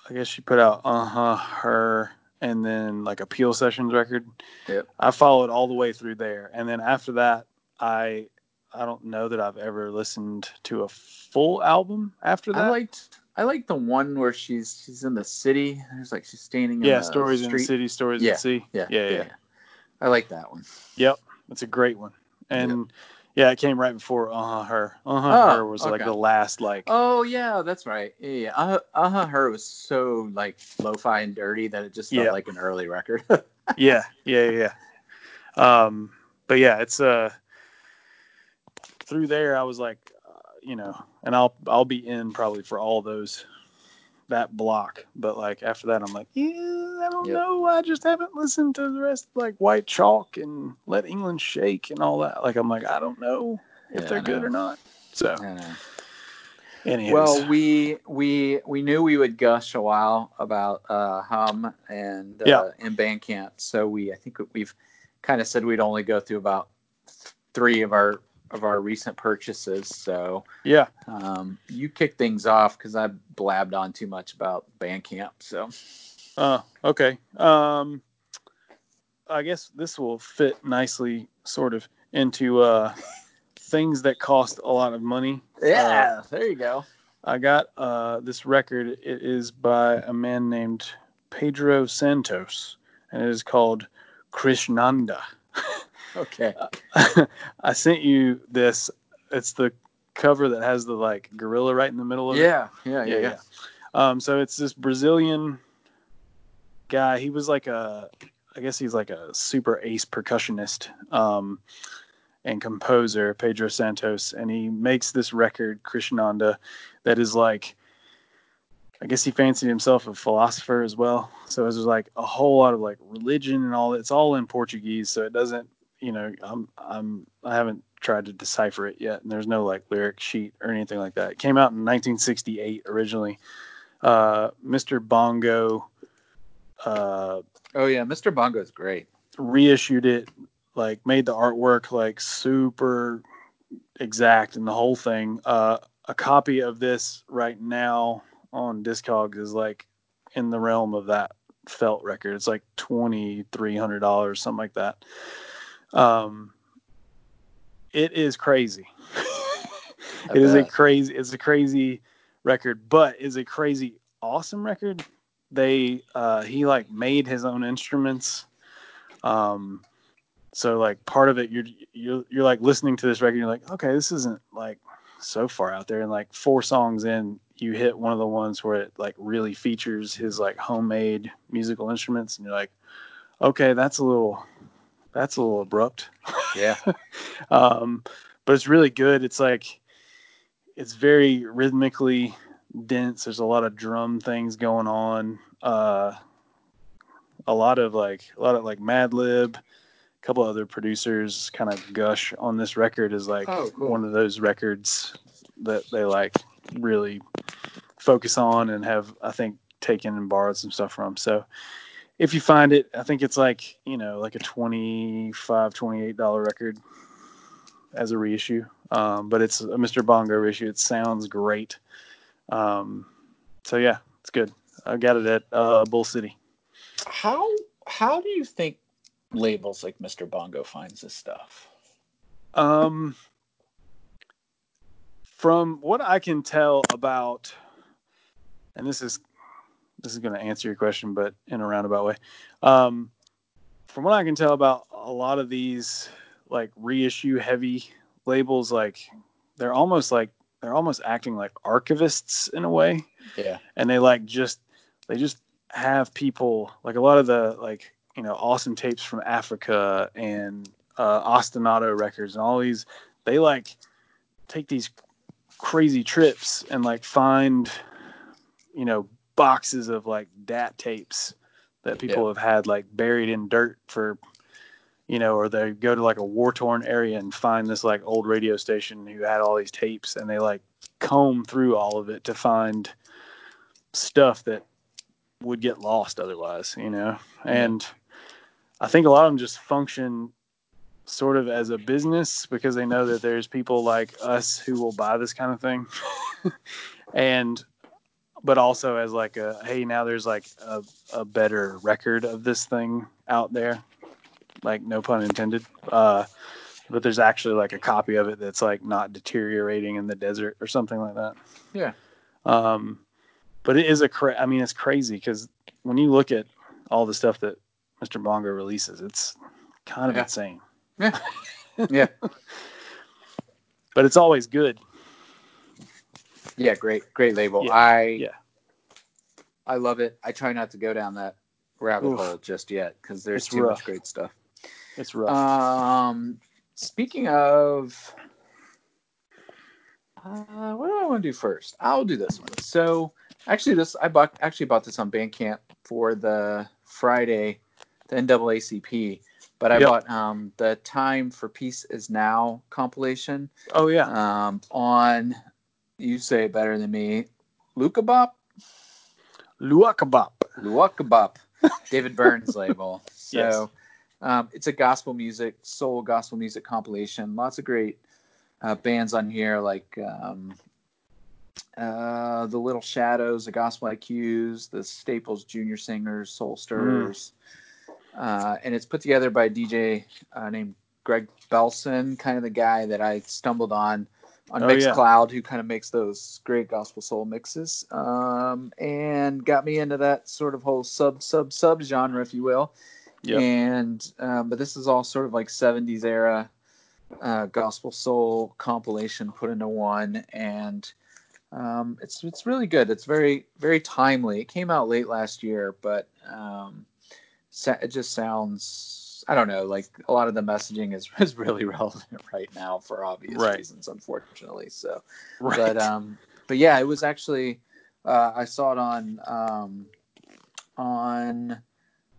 I guess she put out uh huh her and then like a Peel Sessions record. Yep. I followed all the way through there, and then after that, I I don't know that I've ever listened to a full album after that. I liked I liked the one where she's she's in the city. There's like she's standing in yeah, the stories in the city, stories Yeah, at sea. Yeah, yeah, yeah. I like that one. Yep, that's a great one. And yeah, it came right before uh huh her. Uh huh Oh, her was like the last like Oh yeah, that's right. Yeah, yeah. Uh, uh her was so like lo-fi and dirty that it just felt Yeah. like an early record. yeah, yeah, yeah. yeah. Um, but yeah, it's uh through there. I was like, uh, you know, and I'll I'll be in probably for all those that block. But like after that, I'm like, yeah, I don't Yep. know. I just haven't listened to the rest, like White Chalk and Let England Shake and all that. Like I'm like, I don't know if Yeah, they're I good or not. So, anyways, Well, we we we knew we would gush a while about uh, Hum and uh, Yeah. and Bandcamp, so we I think we've kind of said we'd only go through about three of our of our recent purchases. So Yeah. um, you kick things off because I blabbed on too much about Bandcamp. So Uh, okay. Um, I guess this will fit nicely, sort of, into uh, things that cost a lot of money. yeah, there you go. I got uh, this record. It is by a man named Pedro Santos, and it is called Krishnanda. Okay. I sent you this. It's the cover that has the like gorilla right in the middle of it. Yeah, yeah, yeah, yeah. Um, so it's this Brazilian guy. He was like a, I guess he's like a super ace percussionist um, and composer, Pedro Santos, and he makes this record, Krishnanda, that is like, I guess he fancied himself a philosopher as well. So it was like a whole lot of like religion and all. It's all in Portuguese, so it doesn't, you know, I'm, I'm, I haven't tried to decipher it yet, and there's no like lyric sheet or anything like that. It came out in 1968 originally. Uh, Mr. Bongo uh, Oh yeah, Mr. Bongo is great. reissued it, like made the artwork like super exact and the whole thing. Uh, a copy of this right now on Discogs is like in the realm of that felt record. It's like twenty three hundred dollars, something like that. Um, it is crazy. It is a crazy. It's a crazy record, but is a crazy awesome record. They uh, he like made his own instruments. Um, so like part of it, you're you're you're like listening to this record, you're like, okay, this isn't like so far out there. And like four songs in, you hit one of the ones where it like really features his like homemade musical instruments, and you're like, okay, that's a little that's a little abrupt. Yeah. um, but it's really good. It's like it's very rhythmically dense. There's a lot of drum things going on. Uh, a lot of like a lot of like Madlib. A couple other producers kind of gush on this record is like Oh, cool. one of those records that they like really focus on and have I think taken and borrowed some stuff from. So if you find it, I think it's like, you know, like a 25 $28 record as a reissue. Um, but it's a Mr. Bongo reissue. It sounds great. Um, so yeah, it's good. I got it at uh, Bull City. How how do you think labels like Mr. Bongo finds this stuff? Um, from what I can tell about, and this is this is going to answer your question, but in a roundabout way. Um, from what I can tell about a lot of these like reissue heavy labels, like they're almost like they're almost acting like archivists in a way Yeah. and they like just they just have people like a lot of the like you know awesome tapes from Africa and uh, Ostinato records and all these they like take these crazy trips and like find you know boxes of like dat tapes that people have had like buried in dirt for you know or they go to like a war torn area and find this like old radio station who had all these tapes and they like comb through all of it to find stuff that would get lost otherwise, you know. And I think a lot of them just function sort of as a business because they know that there's people like us who will buy this kind of thing. and but also as like a hey, now there's like a, a better record of this thing out there. Like no pun intended. Uh but there's actually like a copy of it that's like not deteriorating in the desert or something like that. Yeah. Um, but it is a cra- I mean, it's crazy because when you look at all the stuff that Mr. Bongo releases, it's kind of Yeah. insane. Yeah. Yeah. But it's always good. Yeah, great, great label. Yeah, I yeah. I love it. I try not to go down that rabbit Oof. hole just yet because there's It's too rough. much great stuff. It's rough. Um, speaking of, uh, what do I want to do first? I'll do this one. So actually, this I bought actually bought this on Bandcamp for the Friday, the NAACP. But I Yep. bought um, the Time for Peace Is Now compilation oh yeah. um, on. You say it better than me. Luca Bop. Luaka Bop. Luakabop, David Byrne's label. So Yes. um, it's a gospel music, soul gospel music compilation. Lots of great uh, bands on here like um, uh, the Little Shadows, the Gospel IQs, the Staples Junior Singers, Soul Stirrers, mm. uh, and it's put together by a DJ uh, named Greg Belson, kind of the guy that I stumbled on on oh, Mixcloud, yeah. who kind of makes those great gospel soul mixes, um, and got me into that sort of whole sub sub sub genre, if you will. Yep. And um, but this is all sort of like 70s era uh, gospel soul compilation put into one, and um, it's it's really good. It's very very timely. It came out late last year, but um, it just sounds I don't know like a lot of the messaging is is really relevant right now for obvious right. reasons, unfortunately. So, right. but um, but yeah, it was actually uh, I saw it on um, on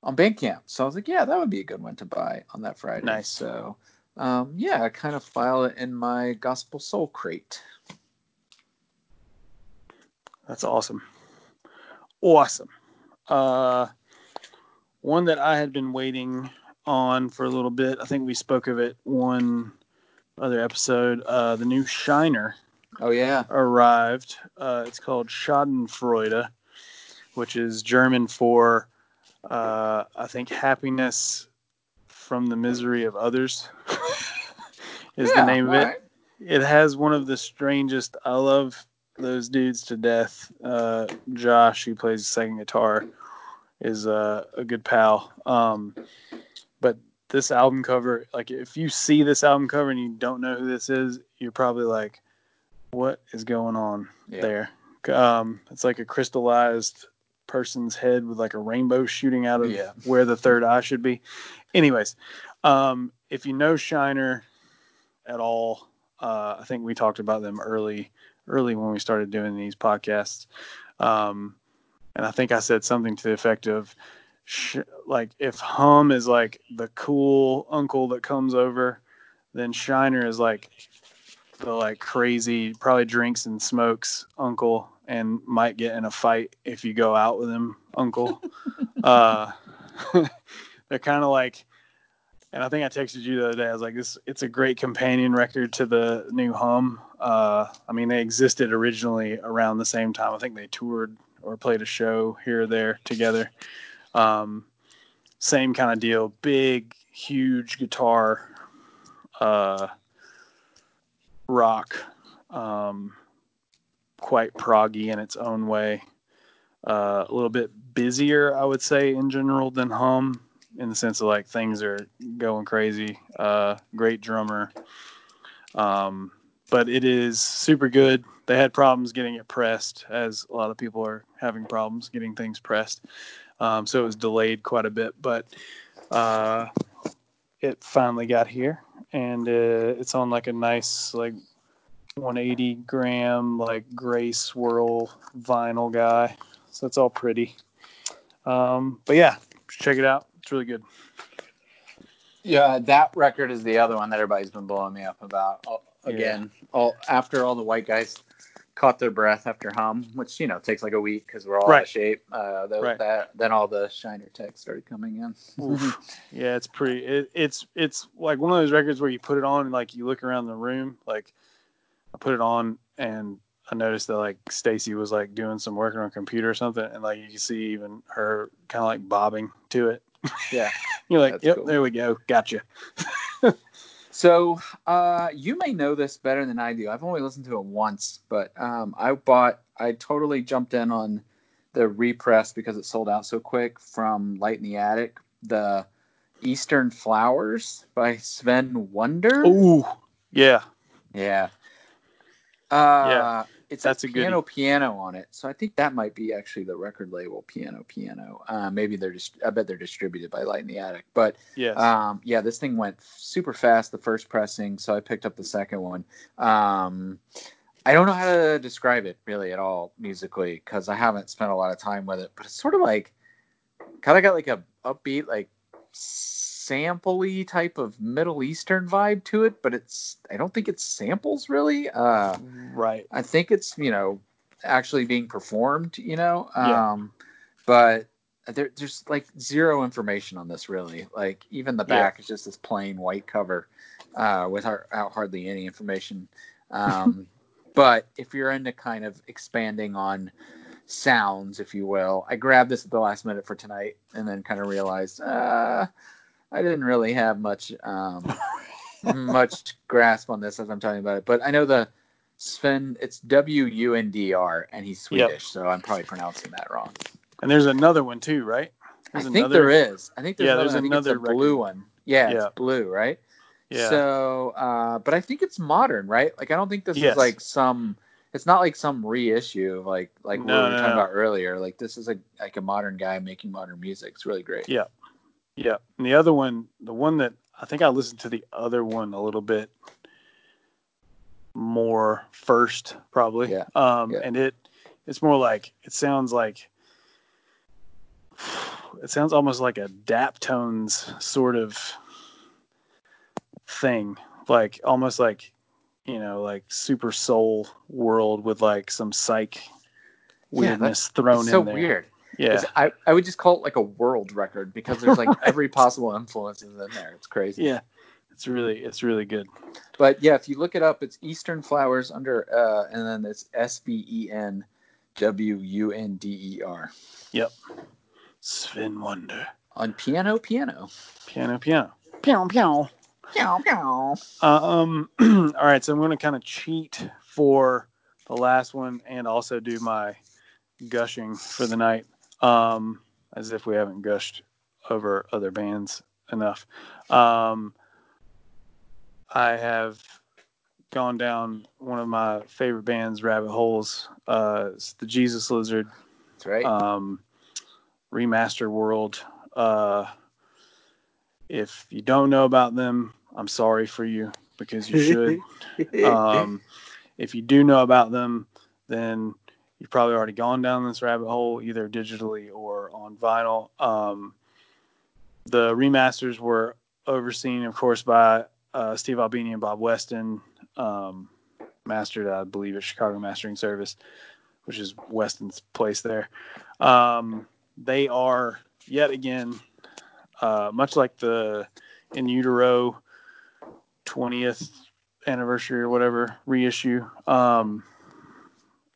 on Bandcamp, so I was like, yeah, that would be a good one to buy on that Friday. Nice. So. Um, yeah, I kind of file it in my gospel soul crate. That's awesome. Awesome. Uh, one that I had been waiting on for a little bit. I think we spoke of it one other episode. Uh, the new Shiner. Oh yeah, arrived. Uh, it's called Schadenfreude, which is German for uh, I think happiness from the misery of others. is yeah, the name of it. Right. It has one of the strangest. I love those dudes to death. Uh, Josh, who plays second guitar, is uh, a good pal. Um, this album cover, like if you see this album cover and you don't know who this is, you're probably like, "What is going on yeah. there?" Um, it's like a crystallized person's head with like a rainbow shooting out of yeah. where the third eye should be. Anyways, um, if you know Shiner at all, uh, I think we talked about them early early when we started doing these podcasts. Um, and I think I said something to the effect of, sh- like, if Hum is like the cool uncle that comes over, then Shiner is like the like crazy, probably drinks and smokes uncle and might get in a fight if you go out with him uncle. uh, they're kind of like and I think I texted you the other day. I was like, "This, it's a great companion record to the new Hum." Uh, I mean, they existed originally around the same time. I think they toured or played a show here or there together. Um, same kind of deal. Big, huge guitar, uh, rock, um, quite proggy in its own way. Uh, a little bit busier, I would say, in general than Hum in the sense of like things are going crazy. Uh, great drummer. Um, but it is super good. They had problems getting it pressed, as a lot of people are having problems getting things pressed. Um, so it was delayed quite a bit, but uh, it finally got here, and uh, it's on like a nice like 180 gram like gray swirl vinyl guy. So it's all pretty. Um, but yeah, check it out. It's really good. Yeah, that record is the other one that everybody's been blowing me up about. Again, yeah. all after all the white guys caught their breath after hum, which you know takes like a week because we're all right. out of shape. Uh, right. that then all the shiner tech started coming in. yeah, it's pretty. It, it's it's like one of those records where you put it on and like you look around the room. Like I put it on and I noticed that like Stacy was like doing some work on computer or something, and like you can see even her kind of like bobbing to it. Yeah. You're like, That's yep, cool. there we go. Gotcha. so uh, you may know this better than I do. I've only listened to it once, but um, I bought, I totally jumped in on the repress because it sold out so quick from Light in the Attic, the Eastern Flowers by Sven Wunder. Oh, yeah. Yeah. Uh, yeah it says That's a piano goodie. piano on it, so I think that might be actually the record label Piano Piano. Uh, maybe they're just I bet they're distributed by Light in the Attic. But yes. um, yeah, this thing went super fast the first pressing, so I picked up the second one. Um, I don't know how to describe it really at all musically because I haven't spent a lot of time with it, but it's sort of like kind of got like a upbeat like sampley type of Middle Eastern vibe to it, but it's I don't think it's samples really. Uh, right. I think it's you know actually being performed. You know. Yeah. Um, but there, there's like zero information on this really. Like even the back yeah. is just this plain white cover. uh, without hardly any information. Um, but if you're into kind of expanding on sounds, if you will, I grabbed this at the last minute for tonight, and then kind of realized uh, I didn't really have much um, much grasp on this as I'm talking about it. But I know the Sven, it's W U N D R, and he's Swedish, yep. so I'm probably pronouncing that wrong. And there's another one too, right? There's I think another... there is. I think there's yeah, another, there's another blue one. Yeah, yeah, it's blue, right? Yeah. So, uh, but I think it's modern, right? Like, I don't think this yes. is like some. It's not like some reissue, like like no, we were no, talking no. about earlier. Like this is a like a modern guy making modern music. It's really great. Yeah, yeah. And the other one, the one that I think I listened to the other one a little bit more first, probably. Yeah. Um, yeah. and it it's more like it sounds like it sounds almost like a Daptones sort of thing, like almost like you know, like super soul world with like some psych weirdness yeah, thrown so in there. So weird. Yeah, I, I would just call it like a world record because there's like every possible influences in there. It's crazy. Yeah, it's really it's really good. But yeah, if you look it up, it's Eastern Flowers under uh, and then it's S B E N W U N D E R. Yep. Sven Wunder on piano, piano, piano, piano, piano, piano. Pew, pew. Uh, um, all right, so I'm going to kind of cheat for the last one and also do my gushing for the night, um, as if we haven't gushed over other bands enough. Um, I have gone down one of my favorite bands, rabbit holes. Uh, it's the Jesus Lizard. That's right. Um, remaster world. Uh, if you don't know about them, I'm sorry for you because you should. um, if you do know about them, then you've probably already gone down this rabbit hole, either digitally or on vinyl. Um, the remasters were overseen, of course, by uh, Steve Albini and Bob Weston, um, mastered, I believe, at Chicago Mastering Service, which is Weston's place there. Um, they are yet again, uh, much like the In Utero 20th anniversary or whatever reissue. Um,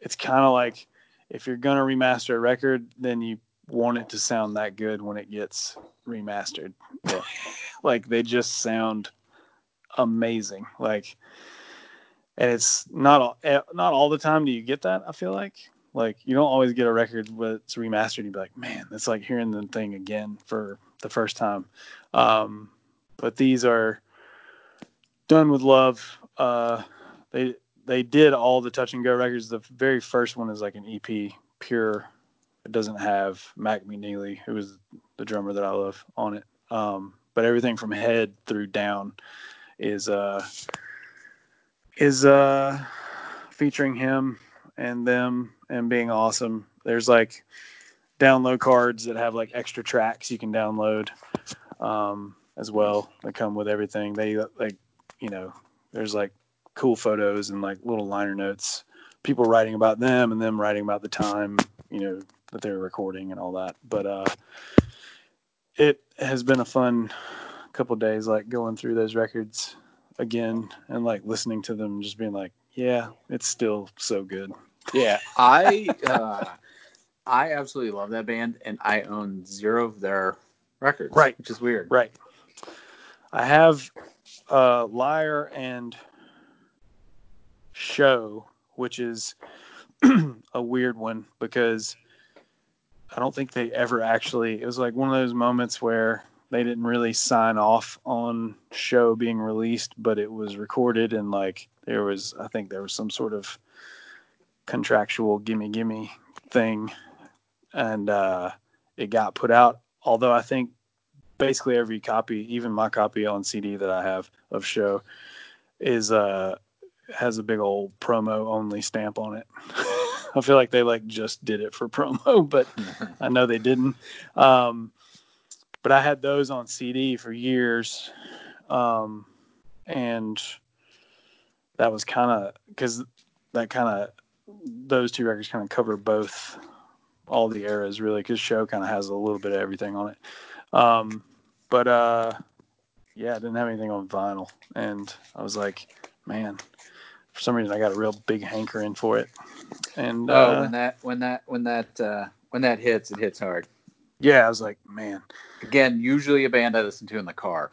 it's kind of like if you're gonna remaster a record, then you want it to sound that good when it gets remastered. Yeah. like they just sound amazing. Like, and it's not all, eh, not all the time do you get that. I feel like like you don't always get a record that's remastered. You'd be like, man, it's like hearing the thing again for the first time. Um, but these are done with love. Uh, they they did all the touch and go records. The very first one is like an EP, pure. It doesn't have Mac McNeilly, who was the drummer that I love, on it. Um, but everything from head through down is uh is uh featuring him and them and being awesome. There's like download cards that have like extra tracks you can download um, as well that come with everything. They like you know there's like cool photos and like little liner notes, people writing about them and them writing about the time you know that they were recording and all that. But uh, it has been a fun couple days like going through those records again and like listening to them just being like yeah it's still so good. Yeah i uh i absolutely love that band and i own zero of their records right. which is weird. Right. I have uh liar and show which is a weird one because i don't think they ever actually it was like one of those moments where they didn't really sign off on show being released, but it was recorded and like there was I think there was some sort of contractual gimme gimme thing and uh, it got put out. Although I think basically every copy, even my copy on CD that I have of show, is uh has a big old promo only stamp on it. I feel like they like just did it for promo, but I know they didn't. Um, but I had those on CD for years, um, and that was kind of because that kind of those two records kind of cover both all the eras really because show kind of has a little bit of everything on it um, but uh, yeah, I didn't have anything on vinyl, and I was like, man, for some reason I got a real big hankering for it. And Oh, uh, when that when that when that uh, when that hits, it hits hard. yeah, I was like, man, Again, usually a band I listen to in the car.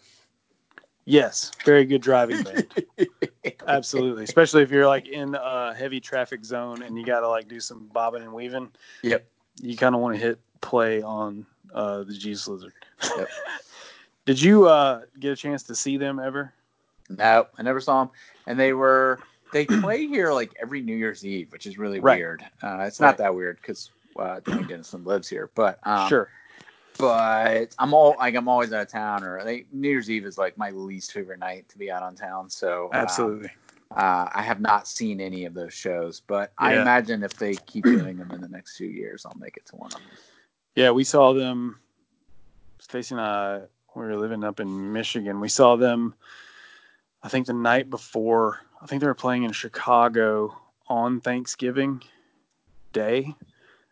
yes, very good driving band. Absolutely, especially if you're like in a heavy traffic zone and you got to like do some bobbing and weaving. Yep. You kind of want to hit play on uh, the Jesus Lizard. Yep. Did you uh, get a chance to see them ever? No, I never saw them, and they were they play here like every New Year's Eve, which is really Right. weird. Uh, it's Right. not that weird because uh, Duane Denison lives here, but um, sure. But I'm all like I'm always out of town, or like, New Year's Eve is like my least favorite night to be out on town. So um, Absolutely. uh, I have not seen any of those shows, but I imagine if they keep doing them in the next few years, I'll make it to one of them. Yeah, we saw them. Stacy and I, we were living up in Michigan. We saw them. I think the night before. I think they were playing in Chicago on Thanksgiving Day,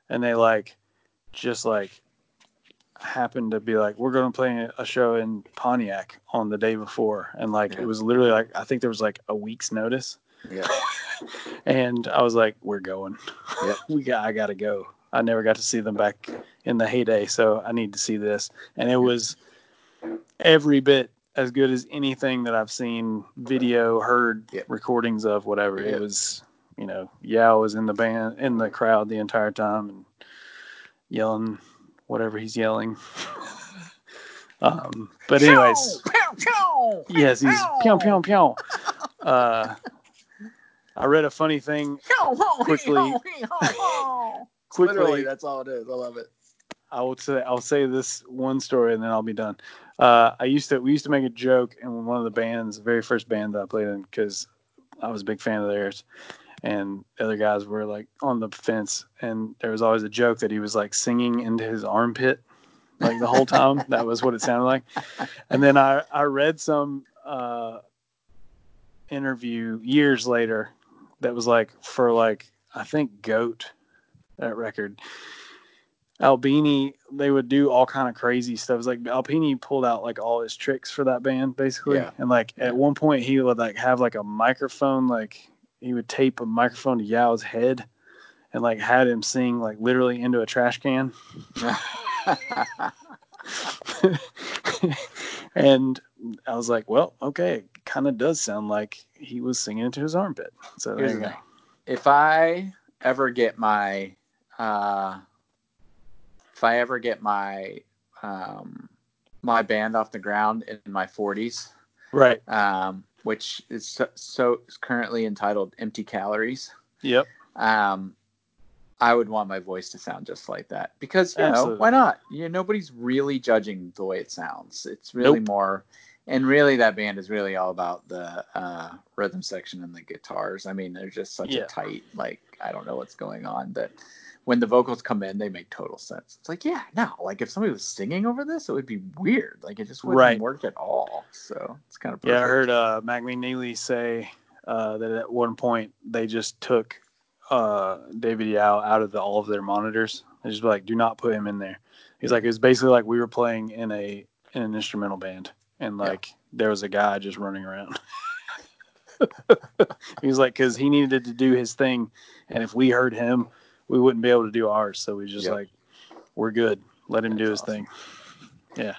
and they like just like happened to be like, we're going to play a show in Pontiac on the day before, and like Yeah. it was literally like I think there was like a week's notice, Yeah, and I was like, we're going. Yep. we got. I got to go. I never got to see them back in the heyday, so I need to see this. And it was every bit as good as anything that I've seen, video, heard, Yep. recordings of, whatever. Yep. It was, you know, Yow was in the band, in the crowd the entire time, and yelling whatever he's yelling. um, but anyways, Pew, pew, yes, he's pew pew pew. Uh, I read a funny thing pew, pew, Quickly- pew, pew. quickly. Literally, that's all it is. I love it. I will say I'll say this one story and then I'll be done. Uh, I used to we used to make a joke in one of the bands, the very first band that I played in, because I was a big fan of theirs, and the other guys were like on the fence, and there was always a joke that he was like singing into his armpit, like the whole time. that was what it sounded like. And then I I read some uh, interview years later that was like for like I think Goat that record. Albini, they would do all kind of crazy stuff. It was like Albini pulled out like all his tricks for that band, basically. Yeah. And like at one point, he would like have like a microphone, like he would tape a microphone to Yow's head, and like had him sing like literally into a trash can. and I was like, well, okay, it kind of does sound like he was singing into his armpit. So there Here's you go. If I ever get my, uh, if I ever get my, um, my band off the ground in my 40s, Right. um, which is so, so is currently entitled "Empty Calories." Yep. Um, I would want my voice to sound just like that because you know why not? You know, nobody's really judging the way it sounds. It's really Nope. more, and really that band is really all about the uh, rhythm section and the guitars. I mean, they're just such Yeah. a tight like I don't know what's going on that when the vocals come in, they make total sense. It's like yeah, no, like if somebody was singing over this, it would be weird. Like it just wouldn't Right. work at all. So it's kind of Yeah, I heard uh, Mac McNeilly say uh, that at one point they just took uh, David Yow out of the, all of their monitors. They just be like, "Do not put him in there." He's like, "It was basically like we were playing in a in an instrumental band, and Yeah. like there was a guy just running around." he was like, "Because he needed to do his thing, and if we heard him, we wouldn't be able to do ours. So we just Yep. like, we're good. Let him do his awesome. thing." Yeah.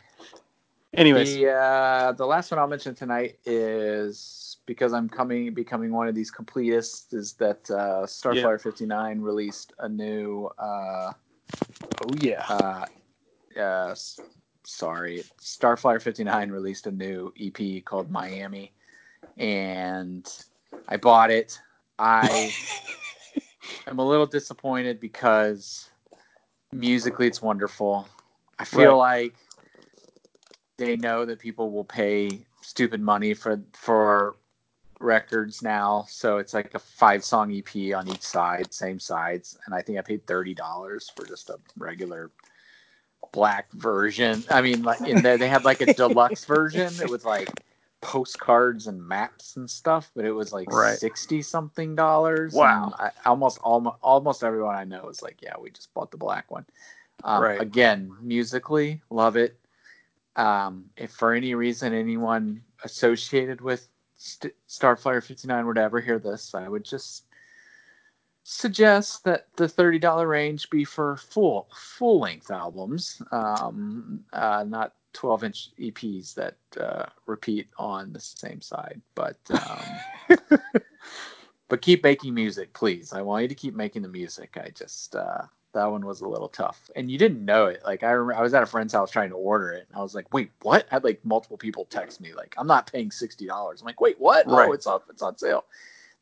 Anyways, The uh, the last one I'll mention tonight is because I'm coming becoming one of these completists. Is that uh, Starflyer 59 released a new uh, oh yeah, uh, uh, sorry Starflyer 59 released a new EP called Miami, and I bought it. I am a little disappointed because musically it's wonderful. I feel like they know that people will pay stupid money for for records now, so it's like a five song EP on each side, same sides, and I think I paid thirty dollars for just a regular black version. I mean, like in there they had like a deluxe version with like postcards and maps and stuff, but it was like Right. sixty something dollars. Wow. I, almost almost almost everyone I know is like, yeah, we just bought the black one. Um, Right. Again, musically, love it. um, if for any reason anyone associated with St- Starflyer 59 were to ever hear this, I would just suggest that the $30 range be for full full length albums, um, uh, not 12 inch EPs that uh, repeat on the same side. But um, but keep making music, please. I want you to keep making the music. I just uh, that one was a little tough, and you didn't know it. Like I, remember, I was at a friend's house trying to order it, and I was like, "Wait, what?" I had like multiple people text me like, "I'm not paying sixty dollars." I'm like, "Wait, what? Right. Oh, it's off. It's on sale."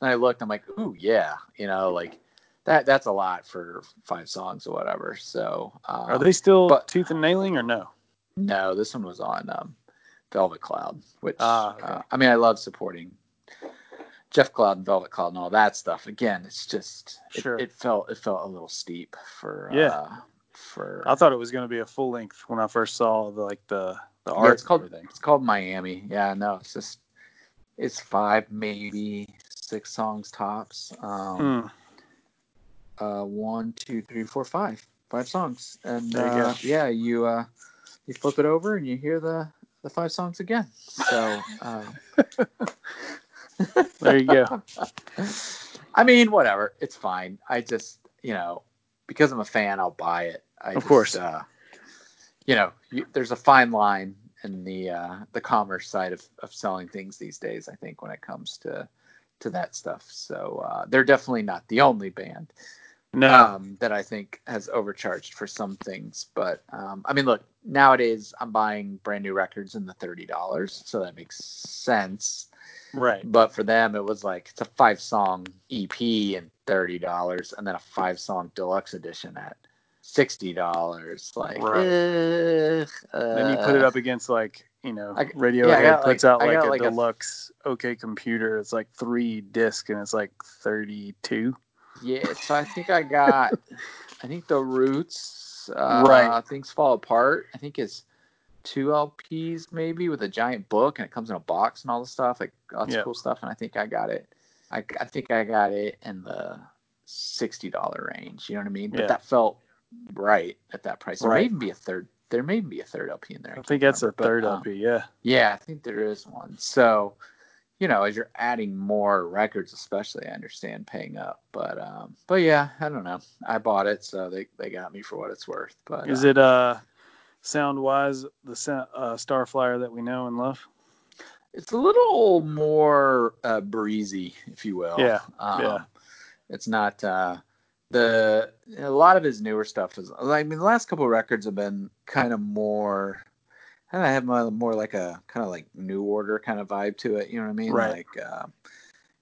And I looked. I'm like, "Ooh, yeah," you know, like that. That's a lot for five songs or whatever. So um, Are they still but- tooth and nailing or no? No, this one was on um, Velvet Cloud, which Ah, okay. uh, I mean, I love supporting Jeff Cloud and Velvet Cloud and all that stuff. Again, it's just it, Sure. it felt it felt a little steep for Yeah. uh, for I thought it was going to be a full length when I first saw the like the the Yeah, art. it's called it's called Miami. Yeah, no, it's just it's five maybe six songs tops. Um, Hmm. uh, one, two, three, four, five, five songs, and There you go. uh, yeah, you uh, you flip it over and you hear the the five songs again. So. Um, There you go. I mean, whatever. It's fine. I just, you know, because I'm a fan, I'll buy it. I Of just, course. Uh, you know, you, there's a fine line in the uh, the commerce side of, of selling things these days. I think when it comes to to that stuff. So uh, they're definitely not the only band No. um, that I think has overcharged for some things. But um, I mean, look, nowadays I'm buying brand new records in the thirty dollars, so that makes sense. right. But for them, it was like it's a five song EP and thirty dollars, and then a five song deluxe edition at sixty dollars. Like, Right. ugh, Then you put it uh, up against like you know I- Radiohead yeah, puts like- out like a like, a- deluxe OK computer. It's like three disc and it's like thirty two. Yeah, so I think I got, I think the Roots, uh, Right. Things Fall Apart. I think it's two LPs maybe with a giant book, and it comes in a box and all the stuff, like lots Yeah. of cool stuff. And I think I got it. I, I think I got it in the sixty dollar range. You know what I mean? But Yeah. that felt right at that price. There may Right. even be a third. There may be a third LP in there. I can't think that's a remember, but, third um, LP. Yeah. yeah, I think there is one. So, you know, as you're adding more records, especially, I understand paying up. But, um, but yeah, I don't know. I bought it, so they, they got me for what it's worth. But Is uh, it uh sound wise the uh, Starflyer that we know and love? It's a little more uh, breezy, if you will. Yeah, Um, yeah. It's not uh, the a lot of his newer stuff is. I mean, the last couple of records have been kind of more. I have my, more like a kind of like new order kind of vibe to it. You know what I mean? Right. Like, uh,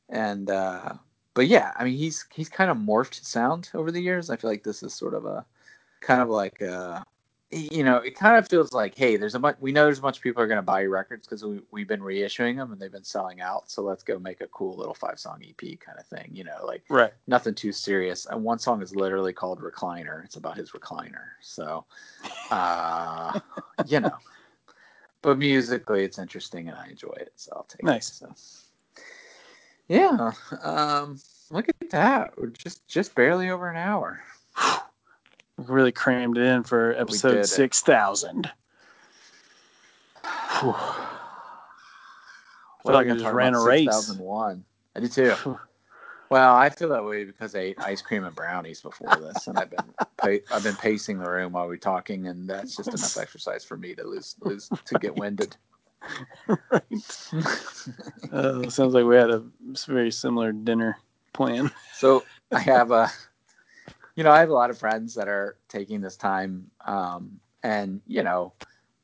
and uh, but yeah, I mean, he's he's kind of morphed his sound over the years. I feel like this is sort of a kind of like uh you know, it kind of feels like, hey, there's a bunch. We know there's a bunch of people are going to buy your records because we we've been reissuing them and they've been selling out. So let's go make a cool little five song EP kind of thing. You know, like Right. nothing too serious. And one song is literally called Recliner. It's about his recliner. So, uh, you know, but musically it's interesting and I enjoy it. So I'll take Nice. it. So, yeah. Um, look at that. We're just just barely over an hour. Really crammed it in for episode six thousand. I feel like I just ran a race. 2001. I did too. Well, I feel that way because I ate ice cream and brownies before this, and I've been pa- I've been pacing the room while we're talking, and that's just enough exercise for me to lose lose to get winded. Uh, sounds like we had a very similar dinner plan. So I have a, you know, I have a lot of friends that are taking this time, um, and you know,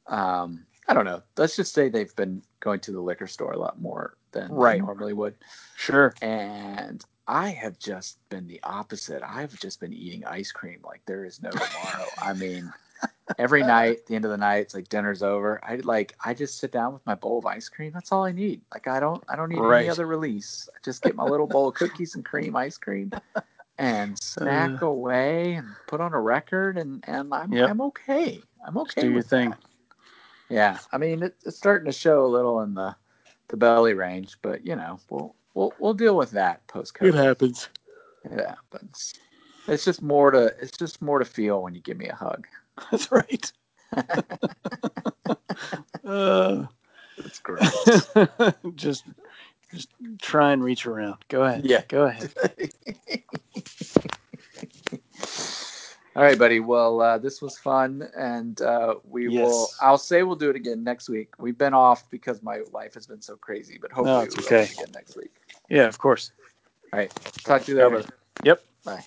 um, I don't know. Let's just say they've been going to the liquor store a lot more than Right. they normally would. Sure. and I have just been the opposite. I've just been eating ice cream like there is no tomorrow. I mean, every night, the end of the night, it's like dinner's over. I like I just sit down with my bowl of ice cream. That's all I need. Like I don't I don't need Right. any other release. I just get my little bowl of cookies and cream ice cream and snack Uh. away and put on a record and and I'm Yep. I'm okay. I'm Just okay do your thing. that. Yeah, I mean it, it's starting to show a little in the the belly range, but you know we'll we'll we'll deal with that post It happens. It happens. It's just more to it's just more to feel when you give me a hug. That's right. Uh, That's great. just, just try and reach around. Go ahead. Yeah. Go ahead. All right, buddy. Well, uh, this was fun, and uh, we Yes. will. I'll say we'll do it again next week. We've been off because my life has been so crazy, but hopefully No, we'll okay. do it again next week. Yeah, of course. All right. Talk to you later. Yep. Bye.